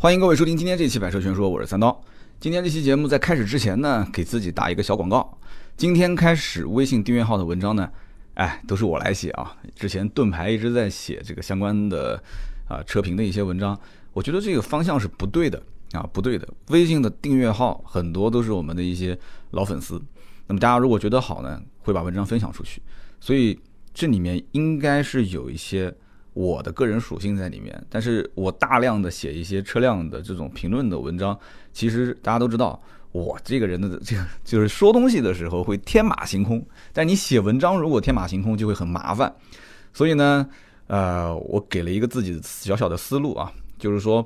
欢迎各位收听今天这期《百车全说》，我是三刀。今天这期节目在开始之前呢，给自己打一个小广告。今天开始微信订阅号的文章呢，哎，都是我来写啊。之前盾牌一直在写这个相关的啊车评的一些文章，我觉得这个方向是不对的啊，不对的。微信的订阅号很多都是我们的一些老粉丝，那么大家如果觉得好呢，会把文章分享出去，所以这里面应该是有一些。我的个人属性在里面，但是我大量的写一些车辆的这种评论的文章，其实大家都知道，我这个人的这个就是说东西的时候会天马行空，但你写文章如果天马行空就会很麻烦，所以呢，呃，我给了一个自己的小小的思路啊，就是说，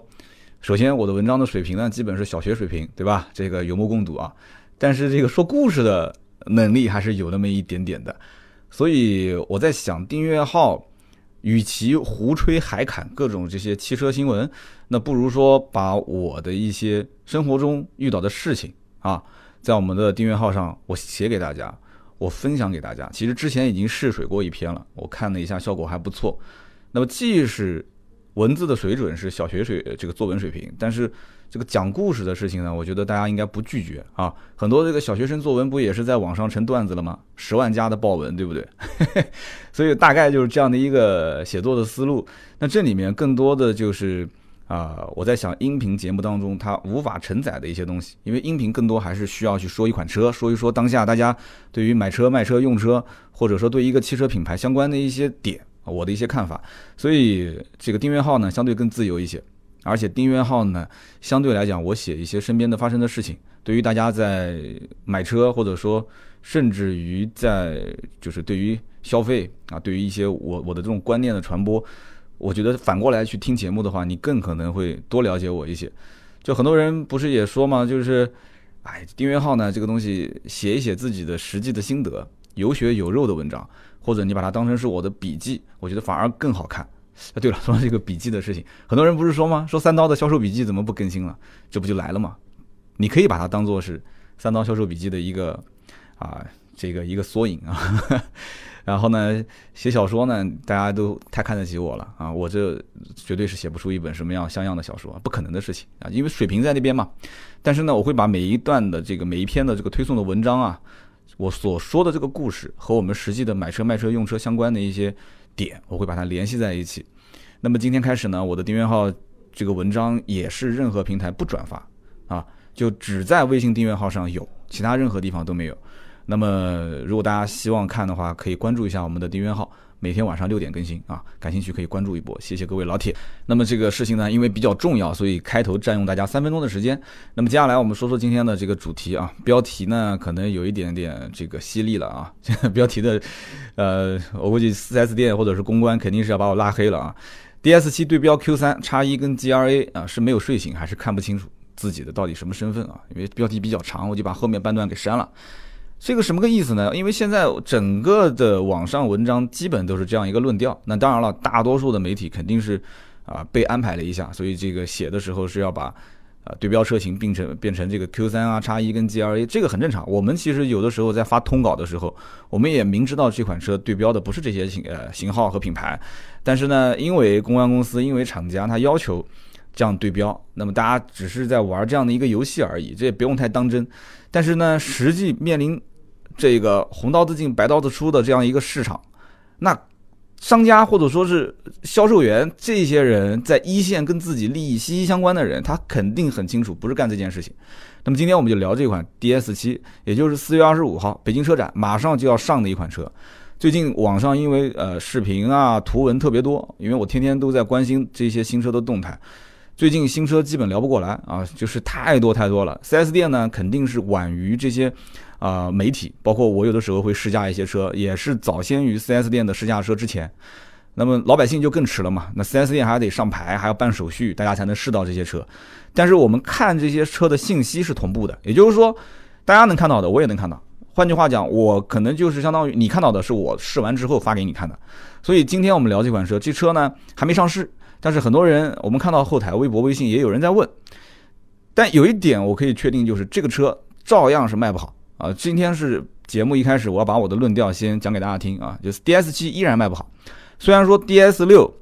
首先我的文章的水平呢，基本是小学水平，对吧？这个有目共睹啊，但是这个说故事的能力还是有那么一点点的，所以我在想订阅号。与其胡吹海侃各种这些汽车新闻，那不如说把我的一些生活中遇到的事情啊，在我们的订阅号上我写给大家，我分享给大家。其实之前已经试水过一篇了，我看了一下效果还不错。那么既是文字的水准是小学水这个作文水平，但是。这个讲故事的事情呢，我觉得大家应该不拒绝啊。很多这个小学生作文不也是在网上成段子了吗？十万加的爆文，对不对？所以大概就是这样的一个写作的思路。那这里面更多的就是啊，我在想音频节目当中它无法承载的一些东西，因为音频更多还是需要去说一款车，说一说当下大家对于买车、卖车、用车，或者说对一个汽车品牌相关的一些点，我的一些看法。所以这个订阅号呢，相对更自由一些。而且订阅号呢，相对来讲，我写一些身边的发生的事情，对于大家在买车，或者说甚至于在就是对于消费啊，对于一些我我的这种观念的传播，我觉得反过来去听节目的话，你更可能会多了解我一些。就很多人不是也说嘛？就是，哎，订阅号呢这个东西，写一写自己的实际的心得，有血有肉的文章，或者你把它当成是我的笔记，我觉得反而更好看。啊，对了，说到这个笔记的事情，很多人不是说吗？说三刀的销售笔记怎么不更新了？这不就来了吗？你可以把它当做是三刀销售笔记的一个啊，这个一个缩影啊。然后呢，写小说呢，大家都太看得起我了啊，我这绝对是写不出一本什么样像样的小说，不可能的事情啊，因为水平在那边嘛。但是呢，我会把每一段的这个每一篇的这个推送的文章啊，我所说的这个故事和我们实际的买车、卖车、用车相关的一些。点我会把它联系在一起。那么今天开始呢，我的订阅号这个文章也是任何平台不转发啊，就只在微信订阅号上有，其他任何地方都没有。那么如果大家希望看的话，可以关注一下我们的订阅号。每天晚上六点更新啊，感兴趣可以关注一波，谢谢各位老铁。那么这个事情呢，因为比较重要，所以开头占用大家三分钟的时间。那么接下来我们说说今天的这个主题啊，标题呢可能有一点点这个犀利了啊。标题的，呃，我估计四 S 店或者是公关肯定是要把我拉黑了啊。DS7 对标 Q3 叉一跟 GRA 啊，是没有睡醒还是看不清楚自己的到底什么身份啊？因为标题比较长，我就把后面半段给删了。这个什么个意思呢？因为现在整个的网上文章基本都是这样一个论调。那当然了，大多数的媒体肯定是啊被安排了一下，所以这个写的时候是要把啊对标车型并成变成这个 Q3 啊叉一跟 GLA，这个很正常。我们其实有的时候在发通稿的时候，我们也明知道这款车对标的不是这些型呃型号和品牌，但是呢，因为公关公司因为厂家他要求这样对标，那么大家只是在玩这样的一个游戏而已，这也不用太当真。但是呢，实际面临这个红刀子进白刀子出的这样一个市场，那商家或者说是销售员这些人在一线跟自己利益息息相关的人，他肯定很清楚不是干这件事情。那么今天我们就聊这款 DS 七，也就是四月二十五号北京车展马上就要上的一款车。最近网上因为呃视频啊图文特别多，因为我天天都在关心这些新车的动态。最近新车基本聊不过来啊，就是太多太多了。4S 店呢肯定是晚于这些。啊，媒体包括我有的时候会试驾一些车，也是早先于 4S 店的试驾车之前。那么老百姓就更迟了嘛，那 4S 店还得上牌，还要办手续，大家才能试到这些车。但是我们看这些车的信息是同步的，也就是说，大家能看到的，我也能看到。换句话讲，我可能就是相当于你看到的是我试完之后发给你看的。所以今天我们聊这款车，这车呢还没上市，但是很多人我们看到后台微博、微信也有人在问。但有一点我可以确定，就是这个车照样是卖不好。啊，今天是节目一开始，我要把我的论调先讲给大家听啊，就是 DS 七依然卖不好。虽然说 DS 六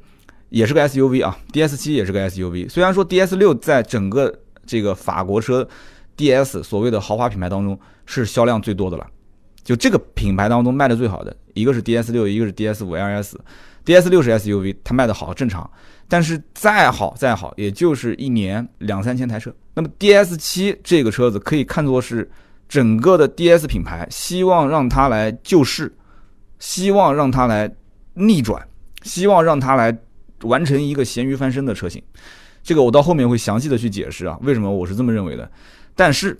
也是个 SUV 啊，DS 七也是个 SUV。虽然说 DS 六在整个这个法国车 DS 所谓的豪华品牌当中是销量最多的了，就这个品牌当中卖的最好的一个是 DS 六，一个是 DS 五 LS。DS 六是 SUV，它卖的好正常，但是再好再好，也就是一年两三千台车。那么 DS 七这个车子可以看作是整个的 DS 品牌希望让它来救市，希望让它来逆转，希望让它来。完成一个咸鱼翻身的车型，这个我到后面会详细的去解释啊，为什么我是这么认为的。但是，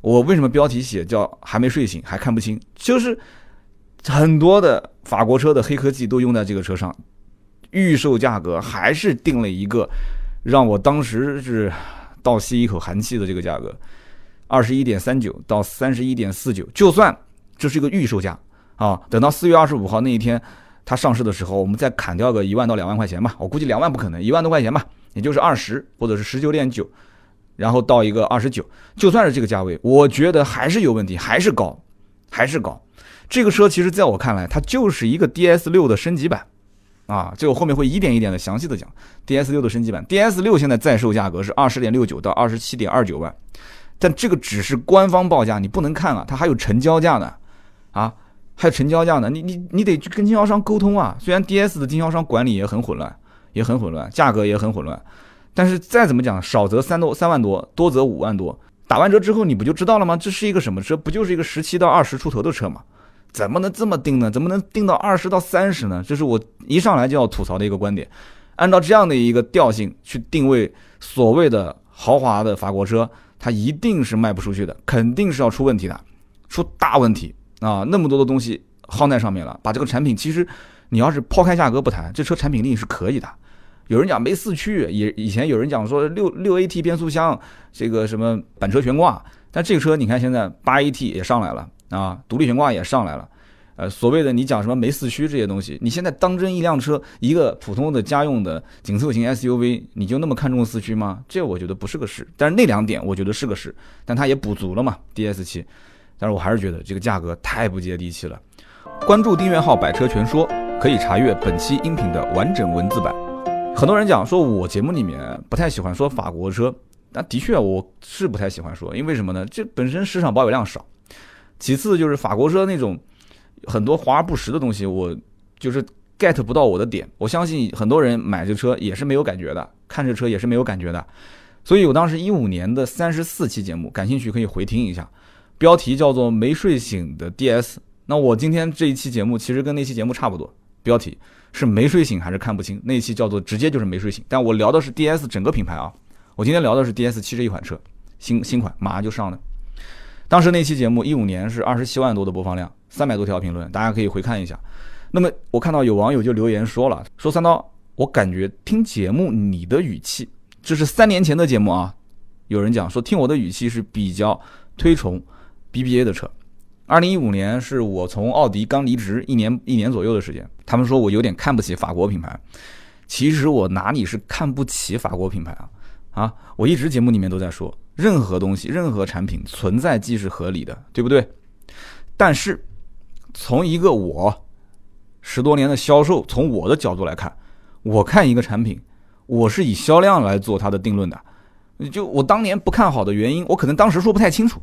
我为什么标题写叫还没睡醒还看不清？就是很多的法国车的黑科技都用在这个车上，预售价格还是定了一个让我当时是倒吸一口寒气的这个价格，二十一点三九到三十一点四九，就算这是一个预售价啊，等到四月二十五号那一天。它上市的时候，我们再砍掉个一万到两万块钱吧，我估计两万不可能，一万多块钱吧，也就是二十或者是十九点九，然后到一个二十九，就算是这个价位，我觉得还是有问题，还是高，还是高。这个车其实在我看来，它就是一个 DS 六的升级版，啊，这个后面会一点一点的详细的讲 DS 六的升级版。DS 六现在在售价格是二十点六九到二十七点二九万，但这个只是官方报价，你不能看啊，它还有成交价呢，啊。还有成交价呢，你你你得去跟经销商沟通啊。虽然 D S 的经销商管理也很混乱，也很混乱，价格也很混乱，但是再怎么讲，少则三多三万多，多则五万多，打完折之后你不就知道了吗？这是一个什么车？不就是一个十七到二十出头的车吗？怎么能这么定呢？怎么能定到二十到三十呢？这是我一上来就要吐槽的一个观点。按照这样的一个调性去定位所谓的豪华的法国车，它一定是卖不出去的，肯定是要出问题的，出大问题。啊，那么多的东西耗在上面了，把这个产品其实，你要是抛开价格不谈，这车产品力是可以的。有人讲没四驱，也以前有人讲说六六 AT 变速箱，这个什么板车悬挂，但这个车你看现在八 AT 也上来了啊，独立悬挂也上来了。呃，所谓的你讲什么没四驱这些东西，你现在当真一辆车，一个普通的家用的紧凑型 SUV，你就那么看重四驱吗？这我觉得不是个事。但是那两点我觉得是个事，但它也补足了嘛，DS 七。但是我还是觉得这个价格太不接地气了。关注订阅号“百车全说”，可以查阅本期音频的完整文字版。很多人讲说我节目里面不太喜欢说法国车，那的确我是不太喜欢说，因为什么呢？这本身市场保有量少，其次就是法国车那种很多华而不实的东西，我就是 get 不到我的点。我相信很多人买这车也是没有感觉的，看这车也是没有感觉的。所以我当时一五年的三十四期节目，感兴趣可以回听一下。标题叫做“没睡醒的 DS”，那我今天这一期节目其实跟那期节目差不多，标题是“没睡醒还是看不清”，那一期叫做直接就是没睡醒。但我聊的是 DS 整个品牌啊，我今天聊的是 DS 七这一款车，新新款马上就上了。当时那期节目一五年是二十七万多的播放量，三百多条评论，大家可以回看一下。那么我看到有网友就留言说了，说三刀，我感觉听节目你的语气，这是三年前的节目啊，有人讲说听我的语气是比较推崇。BBA 的车，二零一五年是我从奥迪刚离职一年一年左右的时间。他们说我有点看不起法国品牌，其实我哪里是看不起法国品牌啊？啊，我一直节目里面都在说，任何东西、任何产品存在即是合理的，对不对？但是从一个我十多年的销售，从我的角度来看，我看一个产品，我是以销量来做它的定论的。就我当年不看好的原因，我可能当时说不太清楚。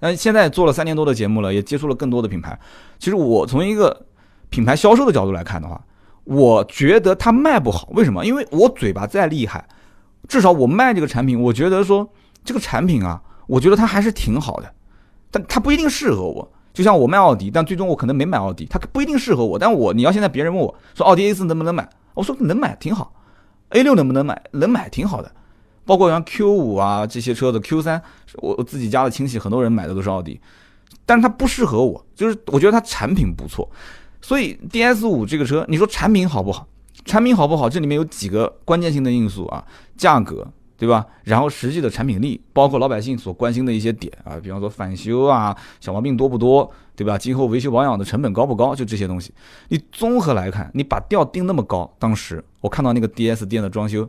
那现在做了三年多的节目了，也接触了更多的品牌。其实我从一个品牌销售的角度来看的话，我觉得它卖不好。为什么？因为我嘴巴再厉害，至少我卖这个产品，我觉得说这个产品啊，我觉得它还是挺好的。但它不一定适合我。就像我卖奥迪，但最终我可能没买奥迪，它不一定适合我。但我你要现在别人问我说奥迪 A 四能不能买，我说能买挺好。A 六能不能买？能买挺好的。包括像 Q 五啊这些车子，Q 三，我我自己家的亲戚很多人买的都是奥迪，但是它不适合我，就是我觉得它产品不错，所以 DS 五这个车，你说产品好不好？产品好不好？这里面有几个关键性的因素啊，价格对吧？然后实际的产品力，包括老百姓所关心的一些点啊，比方说返修啊，小毛病多不多，对吧？今后维修保养的成本高不高？就这些东西，你综合来看，你把调定那么高，当时我看到那个 DS 店的装修。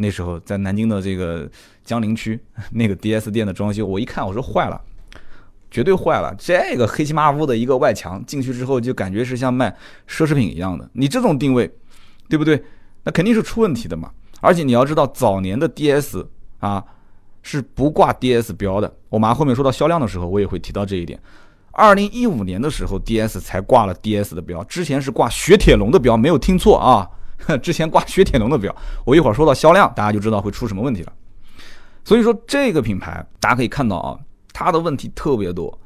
那时候在南京的这个江陵区，那个 DS 店的装修，我一看，我说坏了，绝对坏了。这个黑漆麻乌的一个外墙进去之后，就感觉是像卖奢侈品一样的。你这种定位，对不对？那肯定是出问题的嘛。而且你要知道，早年的 DS 啊是不挂 DS 标的。我马上后面说到销量的时候，我也会提到这一点。二零一五年的时候，DS 才挂了 DS 的标，之前是挂雪铁龙的标，没有听错啊，之前挂雪铁龙的标。我一会儿说到销量，大家就知道会出什么问题了。所以说这个品牌，大家可以看到啊，它的问题特别多，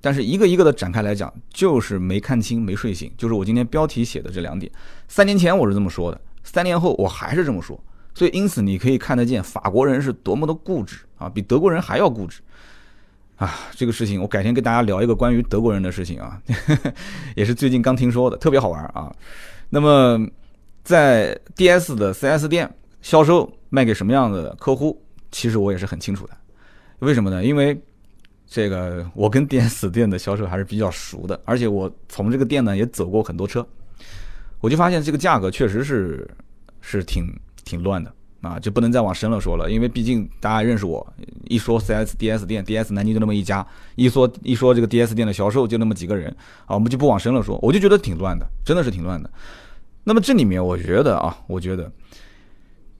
但是一个一个的展开来讲，就是没看清、没睡醒，就是我今天标题写的这两点。三年前我是这么说的，三年后我还是这么说。所以因此你可以看得见法国人是多么的固执啊，比德国人还要固执。啊，这个事情我改天跟大家聊一个关于德国人的事情啊，也是最近刚听说的，特别好玩啊。那么在 DS 的 4S 店销售卖给什么样的客户，其实我也是很清楚的。为什么呢？因为这个 我跟 DS 店的销售还是比较熟的，而且我从这个店呢也走过很多车，我就发现这个价格确实是是挺挺乱的。啊，就不能再往深了说了，因为毕竟大家认识我，一说 4S、DS 店，DS 南京就那么一家，一说一说这个 DS 店的销售就那么几个人，啊，我们就不往深了说，我就觉得挺乱的，真的是挺乱的。那么这里面我觉得啊，我觉得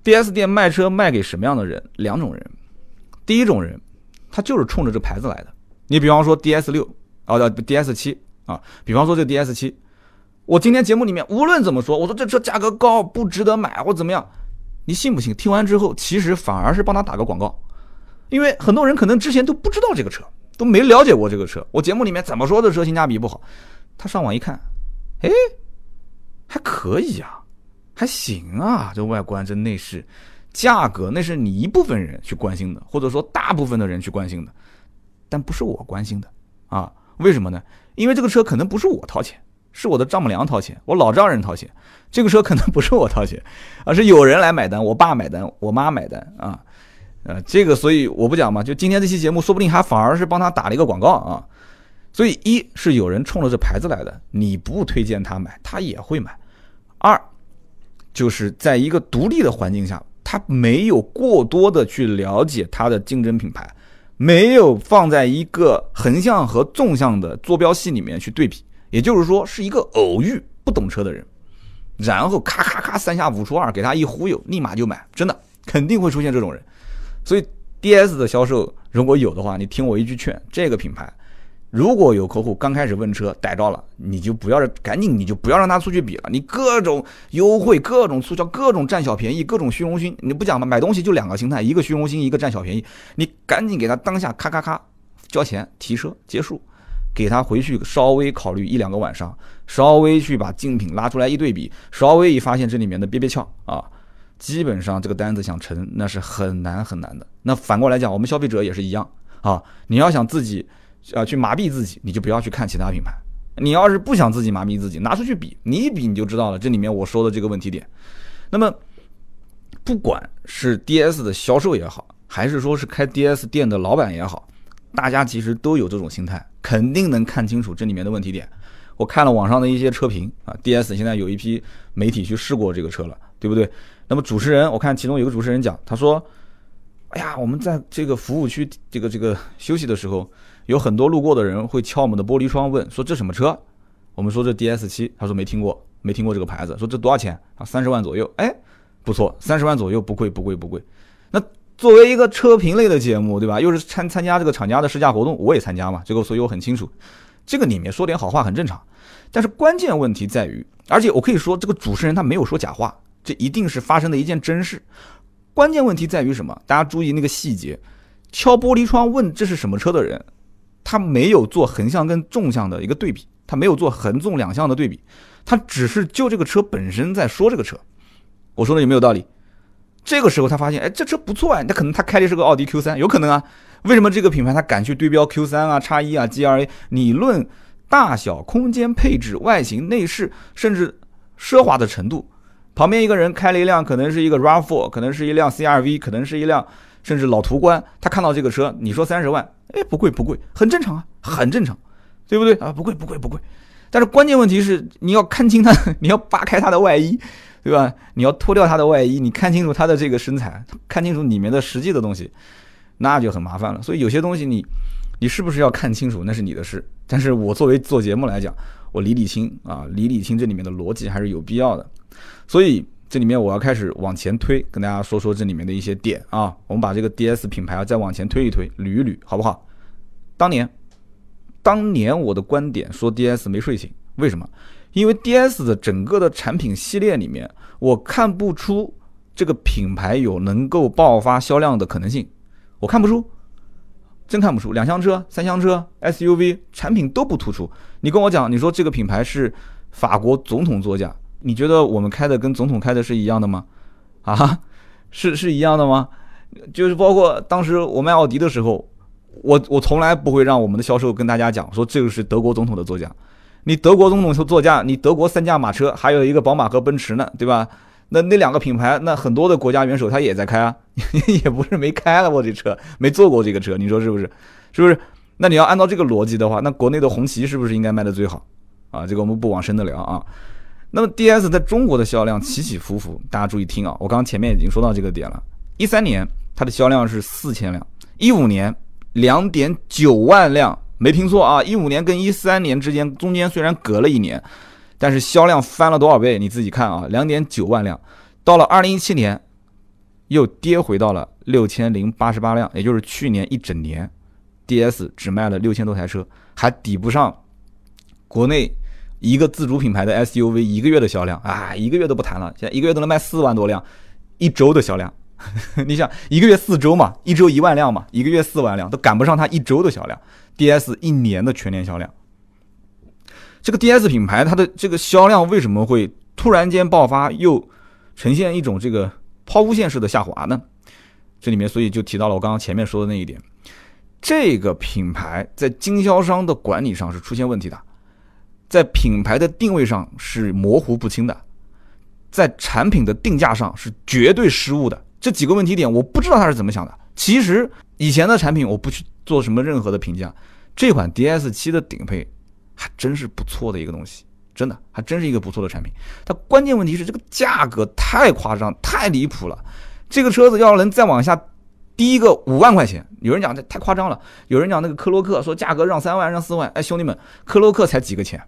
DS 店卖车卖给什么样的人？两种人，第一种人，他就是冲着这牌子来的。你比方说 DS 六啊，DS 七啊，比方说这 DS 七，我今天节目里面无论怎么说，我说这车价格高，不值得买或怎么样。你信不信？听完之后，其实反而是帮他打个广告，因为很多人可能之前都不知道这个车，都没了解过这个车。我节目里面怎么说的车性价比不好，他上网一看，哎，还可以啊，还行啊，这外观、这内饰、价格，那是你一部分人去关心的，或者说大部分的人去关心的，但不是我关心的啊？为什么呢？因为这个车可能不是我掏钱。是我的丈母娘掏钱，我老丈人掏钱，这个车可能不是我掏钱，而 是有人来买单，我爸买单，我妈买单啊，呃，这个所以我不讲嘛，就今天这期节目，说不定还反而是帮他打了一个广告啊，所以一是有人冲着这牌子来的，你不推荐他买，他也会买；二就是在一个独立的环境下，他没有过多的去了解他的竞争品牌，没有放在一个横向和纵向的坐标系里面去对比。也就是说，是一个偶遇不懂车的人，然后咔咔咔三下五除二给他一忽悠，立马就买，真的肯定会出现这种人。所以，DS 的销售如果有的话，你听我一句劝，这个品牌如果有客户刚开始问车逮着了，你就不要赶紧，你就不要让他出去比了，你各种优惠、各种促销、各种占小便宜、各种虚荣心，你不讲吗？买东西就两个心态，一个虚荣心，一个占小便宜，你赶紧给他当下咔咔咔交钱提车结束。给他回去稍微考虑一两个晚上，稍微去把竞品拉出来一对比，稍微一发现这里面的憋憋窍啊，基本上这个单子想成那是很难很难的。那反过来讲，我们消费者也是一样啊。你要想自己啊去麻痹自己，你就不要去看其他品牌。你要是不想自己麻痹自己，拿出去比，你一比你就知道了这里面我说的这个问题点。那么不管是 DS 的销售也好，还是说是开 DS 店的老板也好。大家其实都有这种心态，肯定能看清楚这里面的问题点。我看了网上的一些车评啊，DS 现在有一批媒体去试过这个车了，对不对？那么主持人，我看其中有个主持人讲，他说：“哎呀，我们在这个服务区这个这个休息的时候，有很多路过的人会敲我们的玻璃窗，问说这什么车？我们说这 DS 七，他说没听过，没听过这个牌子，说这多少钱啊？三十万左右，哎，不错，三十万左右不贵不贵不贵。那。作为一个车评类的节目，对吧？又是参参加这个厂家的试驾活动，我也参加嘛。这个，所以我很清楚，这个里面说点好话很正常。但是关键问题在于，而且我可以说，这个主持人他没有说假话，这一定是发生的一件真事。关键问题在于什么？大家注意那个细节，敲玻璃窗问这是什么车的人，他没有做横向跟纵向的一个对比，他没有做横纵两向的对比，他只是就这个车本身在说这个车。我说的有没有道理？这个时候他发现，哎，这车不错啊，那可能他开的是个奥迪 Q 三，有可能啊。为什么这个品牌他敢去对标 Q 三啊、叉一啊、G R A？你论大小、空间配置、外形、内饰，甚至奢华的程度，旁边一个人开了一辆，可能是一个 RAV4，可能是一辆 C R V，可能是一辆甚至老途观，他看到这个车，你说三十万，哎，不贵不贵，很正常啊，很正常，对不对啊？不贵不贵不贵。但是关键问题是，你要看清它，你要扒开它的外衣。对吧？你要脱掉他的外衣，你看清楚他的这个身材，看清楚里面的实际的东西，那就很麻烦了。所以有些东西你，你是不是要看清楚，那是你的事。但是我作为做节目来讲，我理理清啊，理理清这里面的逻辑还是有必要的。所以这里面我要开始往前推，跟大家说说这里面的一些点啊。我们把这个 DS 品牌啊再往前推一推，捋一捋，好不好？当年，当年我的观点说 DS 没睡醒，为什么？因为 DS 的整个的产品系列里面，我看不出这个品牌有能够爆发销量的可能性，我看不出，真看不出。两厢车、三厢车、SUV 产品都不突出。你跟我讲，你说这个品牌是法国总统座驾。你觉得我们开的跟总统开的是一样的吗？啊，是是一样的吗？就是包括当时我卖奥迪的时候，我我从来不会让我们的销售跟大家讲说这个是德国总统的座驾。你德国总统座驾，你德国三驾马车还有一个宝马和奔驰呢，对吧？那那两个品牌，那很多的国家元首他也在开啊，也不是没开了我这车，没坐过这个车，你说是不是？是不是？那你要按照这个逻辑的话，那国内的红旗是不是应该卖的最好？啊，这个我们不往深的聊啊。那么 D S 在中国的销量起起伏伏，大家注意听啊！我刚刚前面已经说到这个点了。一三年它的销量是四千辆，一五年两点九万辆，没听错啊！一五年跟一三年之间中间虽然隔了一年，但是销量翻了多少倍？你自己看啊，两点九万辆。到了二零一七年，又跌回到了六千零八十八辆，也就是去年一整年，D S 只卖了六千多台车，还抵不上国内。一个自主品牌的 SUV 一个月的销量啊，一个月都不谈了，现在一个月都能卖四万多辆，一周的销量，你想一个月四周嘛，一周一万辆嘛，一个月四万辆都赶不上它一周的销量，DS 一年的全年销量。这个 DS 品牌它的这个销量为什么会突然间爆发，又呈现一种这个抛物线式的下滑呢？这里面所以就提到了我刚刚前面说的那一点，这个品牌在经销商的管理上是出现问题的。在品牌的定位上是模糊不清的，在产品的定价上是绝对失误的。这几个问题点，我不知道他是怎么想的。其实以前的产品，我不去做什么任何的评价。这款 DS 七的顶配还真是不错的一个东西，真的还真是一个不错的产品。它关键问题是这个价格太夸张、太离谱了。这个车子要能再往下低一个五万块钱，有人讲这太夸张了。有人讲那个科洛克说价格让三万、让四万，哎，兄弟们，科洛克才几个钱。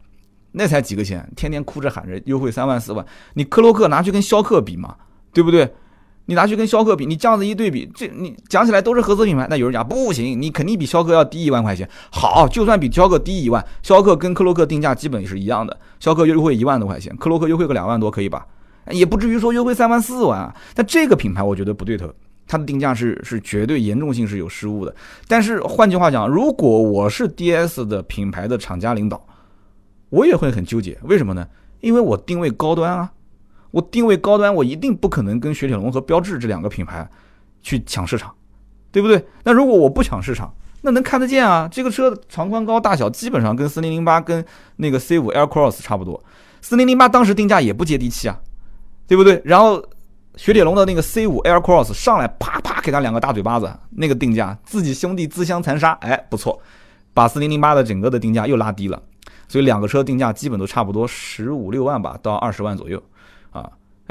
那才几个钱，天天哭着喊着优惠三万四万，你克洛克拿去跟逍客比嘛，对不对？你拿去跟逍客比，你这样子一对比，这你讲起来都是合资品牌，那有人讲不行，你肯定比逍客要低一万块钱。好，就算比逍客低一万，逍客跟克洛克定价基本也是一样的，逍客优惠一万多块钱，克洛克优惠个两万多可以吧？也不至于说优惠三万四万啊。但这个品牌我觉得不对头，它的定价是是绝对严重性是有失误的。但是换句话讲，如果我是 DS 的品牌的厂家领导。我也会很纠结，为什么呢？因为我定位高端啊，我定位高端，我一定不可能跟雪铁龙和标致这两个品牌去抢市场，对不对？那如果我不抢市场，那能看得见啊？这个车长宽高大小基本上跟四零零八跟那个 C 五 Air Cross 差不多，四零零八当时定价也不接地气啊，对不对？然后雪铁龙的那个 C 五 Air Cross 上来啪啪给他两个大嘴巴子，那个定价自己兄弟自相残杀，哎，不错，把四零零八的整个的定价又拉低了。所以两个车定价基本都差不多十五六万吧，到二十万左右，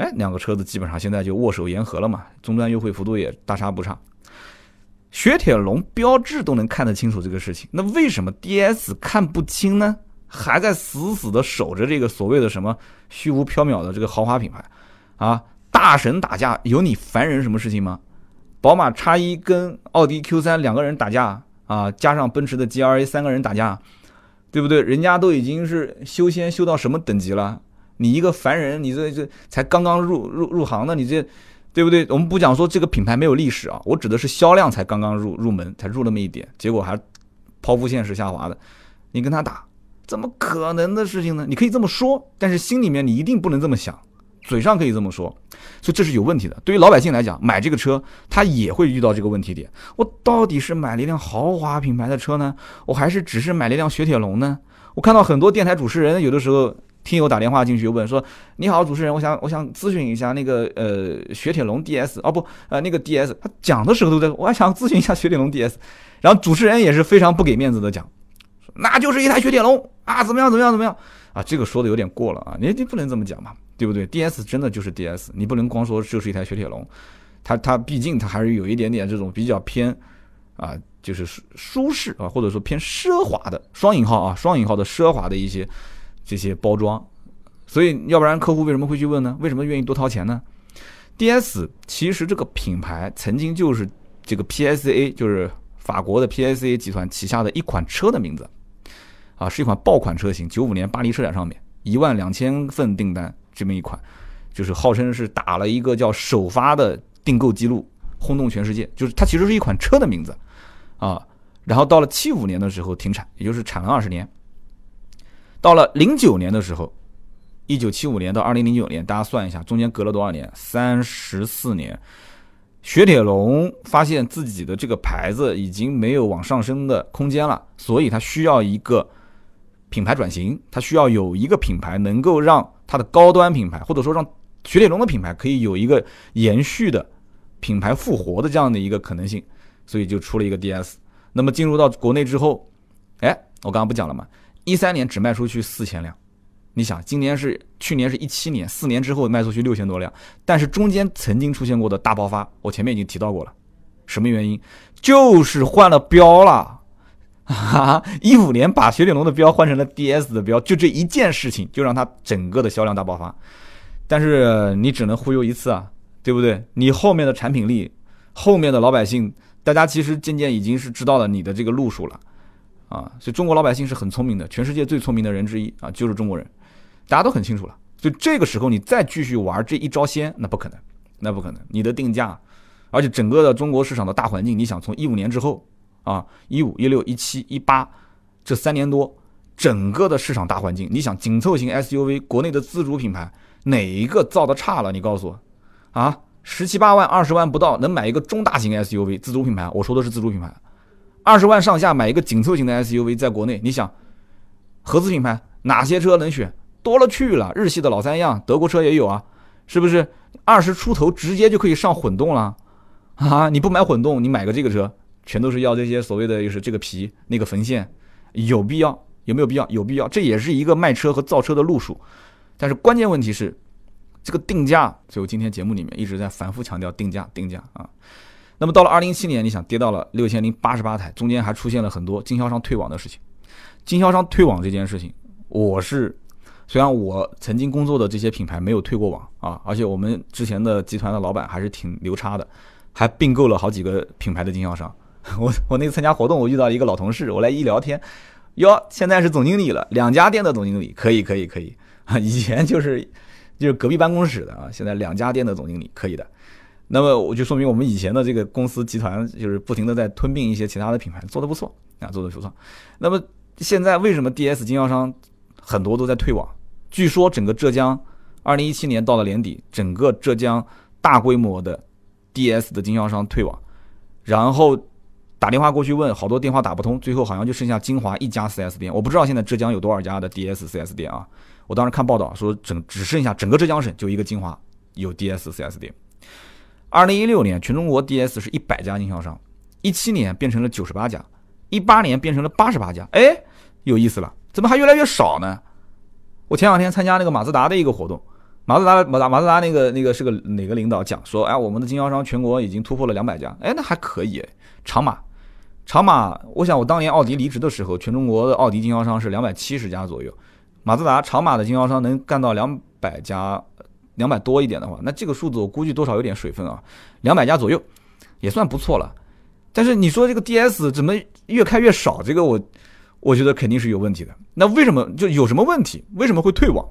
哎，两个车子基本上现在就握手言和了嘛，终端优惠幅度也大差不差。雪铁龙、标致都能看得清楚这个事情，那为什么 DS 看不清呢？还在死死的守着这个所谓的什么虚无缥缈的这个豪华品牌，啊，大神打架有你凡人什么事情吗？宝马叉一跟奥迪 Q 三两个人打架啊，加上奔驰的 GLA 三个人打架。对不对？人家都已经是修仙修到什么等级了？你一个凡人，你这这才刚刚入入入行的，你这，对不对？我们不讲说这个品牌没有历史啊，我指的是销量才刚刚入入门，才入那么一点，结果还抛物线是下滑的，你跟他打，怎么可能的事情呢？你可以这么说，但是心里面你一定不能这么想。嘴上可以这么说，所以这是有问题的。对于老百姓来讲，买这个车他也会遇到这个问题点。我到底是买了一辆豪华品牌的车呢，我还是只是买了一辆雪铁龙呢？我看到很多电台主持人有的时候听友打电话进去问说：“你好，主持人，我想我想咨询一下那个呃雪铁龙 DS 哦不呃那个 DS。”他讲的时候都在，我还想咨询一下雪铁龙 DS。然后主持人也是非常不给面子的讲，那就是一台雪铁龙啊，怎么样怎么样怎么样啊？这个说的有点过了啊，你你不能这么讲嘛。对不对？D S 真的就是 D S，你不能光说就是一台雪铁龙，它它毕竟它还是有一点点这种比较偏啊，就是舒适啊，或者说偏奢华的双引号啊，双引号的奢华的一些这些包装，所以要不然客户为什么会去问呢？为什么愿意多掏钱呢？DS 其实这个品牌曾经就是这个 PSA，就是法国的 PSA 集团旗下的一款车的名字，啊，是一款爆款车型。九五年巴黎车展上面一万两千份订单这么一款，就是号称是打了一个叫首发的订购记录，轰动全世界。就是它其实是一款车的名字，啊，然后到了七五年的时候停产，也就是产了二十年。到了零九年的时候，一九七五年到二零零九年，大家算一下，中间隔了多少年？三十四年。雪铁龙发现自己的这个牌子已经没有往上升的空间了，所以它需要一个品牌转型，它需要有一个品牌能够让它的高端品牌，或者说让雪铁龙的品牌可以有一个延续的品牌复活的这样的一个可能性，所以就出了一个 DS。那么进入到国内之后，哎，我刚刚不讲了吗？一三年只卖出去四千辆，你想，今年是去年是一七年，四年之后卖出去六千多辆，但是中间曾经出现过的大爆发，我前面已经提到过了，什么原因？就是换了标了，哈，一五年把雪铁龙的标换成了 DS 的标，就这一件事情就让它整个的销量大爆发，但是你只能忽悠一次啊，对不对？你后面的产品力，后面的老百姓，大家其实渐渐已经是知道了你的这个路数了。啊，所以中国老百姓是很聪明的，全世界最聪明的人之一啊，就是中国人，大家都很清楚了。所以这个时候你再继续玩这一招鲜，那不可能，那不可能。你的定价，而且整个的中国市场的大环境，你想从一五年之后啊，一五、一六、一七、一八这三年多，整个的市场大环境，你想紧凑型 SUV 国内的自主品牌哪一个造的差了？你告诉我，啊，十七八万、二十万不到能买一个中大型 SUV 自主品牌，我说的是自主品牌。二十万上下买一个紧凑型的 SUV，在国内，你想，合资品牌哪些车能选？多了去了，日系的老三样，德国车也有啊，是不是？二十出头直接就可以上混动了，啊，你不买混动，你买个这个车，全都是要这些所谓的就是这个皮那个缝线，有必要？有没有必要？有必要，这也是一个卖车和造车的路数，但是关键问题是，这个定价，所以我今天节目里面一直在反复强调定价，定价啊。那么到了二零一七年，你想跌到了六千零八十八台，中间还出现了很多经销商退网的事情。经销商退网这件事情，我是虽然我曾经工作的这些品牌没有退过网啊，而且我们之前的集团的老板还是挺牛叉的，还并购了好几个品牌的经销商。我我那次参加活动，我遇到一个老同事，我来一聊天，哟，现在是总经理了，两家店的总经理，可以可以可以啊，以前就是就是隔壁办公室的啊，现在两家店的总经理，可以的。那么我就说明我们以前的这个公司集团就是不停的在吞并一些其他的品牌，做的不错啊，做的不错。那么现在为什么 DS 经销商很多都在退网？据说整个浙江，二零一七年到了年底，整个浙江大规模的 DS 的经销商退网，然后打电话过去问，好多电话打不通，最后好像就剩下金华一家 4S 店。我不知道现在浙江有多少家的 DS 4S 店啊？我当时看报道说，整只剩下整个浙江省就一个金华有 DS 4S 店。二零一六年，全中国 DS 是一百家经销商，一七年变成了九十八家，一八年变成了八十八家。哎，有意思了，怎么还越来越少呢？我前两天参加那个马自达的一个活动，马自达马马自达那个那个是个哪个领导讲说，哎，我们的经销商全国已经突破了两百家，哎，那还可以。长马，长马，我想我当年奥迪离职的时候，全中国的奥迪经销商是两百七十家左右，马自达长马的经销商能干到两百家。两百多一点的话，那这个数字我估计多少有点水分啊，两百家左右也算不错了。但是你说这个 DS 怎么越开越少？这个我我觉得肯定是有问题的。那为什么就有什么问题？为什么会退网？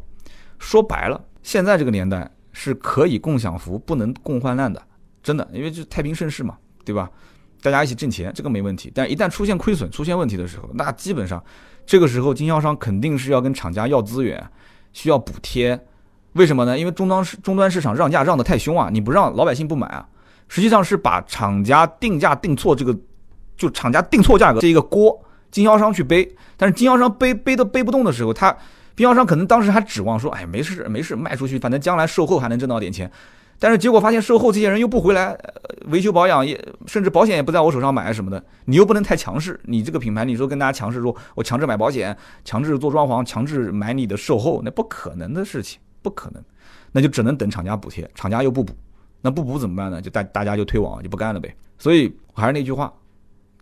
说白了，现在这个年代是可以共享福，不能共患难的，真的，因为这太平盛世嘛，对吧？大家一起挣钱，这个没问题。但一旦出现亏损、出现问题的时候，那基本上这个时候经销商肯定是要跟厂家要资源，需要补贴。为什么呢？因为终端市终端市场让价让的太凶啊！你不让老百姓不买啊，实际上是把厂家定价定错这个，就厂家定错价格这一个锅，经销商去背。但是经销商背背都背不动的时候，他经销商可能当时还指望说，哎，没事没事，卖出去，反正将来售后还能挣到点钱。但是结果发现售后这些人又不回来，维修保养也甚至保险也不在我手上买什么的，你又不能太强势，你这个品牌你说跟大家强势说，我强制买保险，强制做装潢，强制买你的售后，那不可能的事情。不可能，那就只能等厂家补贴，厂家又不补，那不补怎么办呢？就大大家就退网，就不干了呗。所以还是那句话，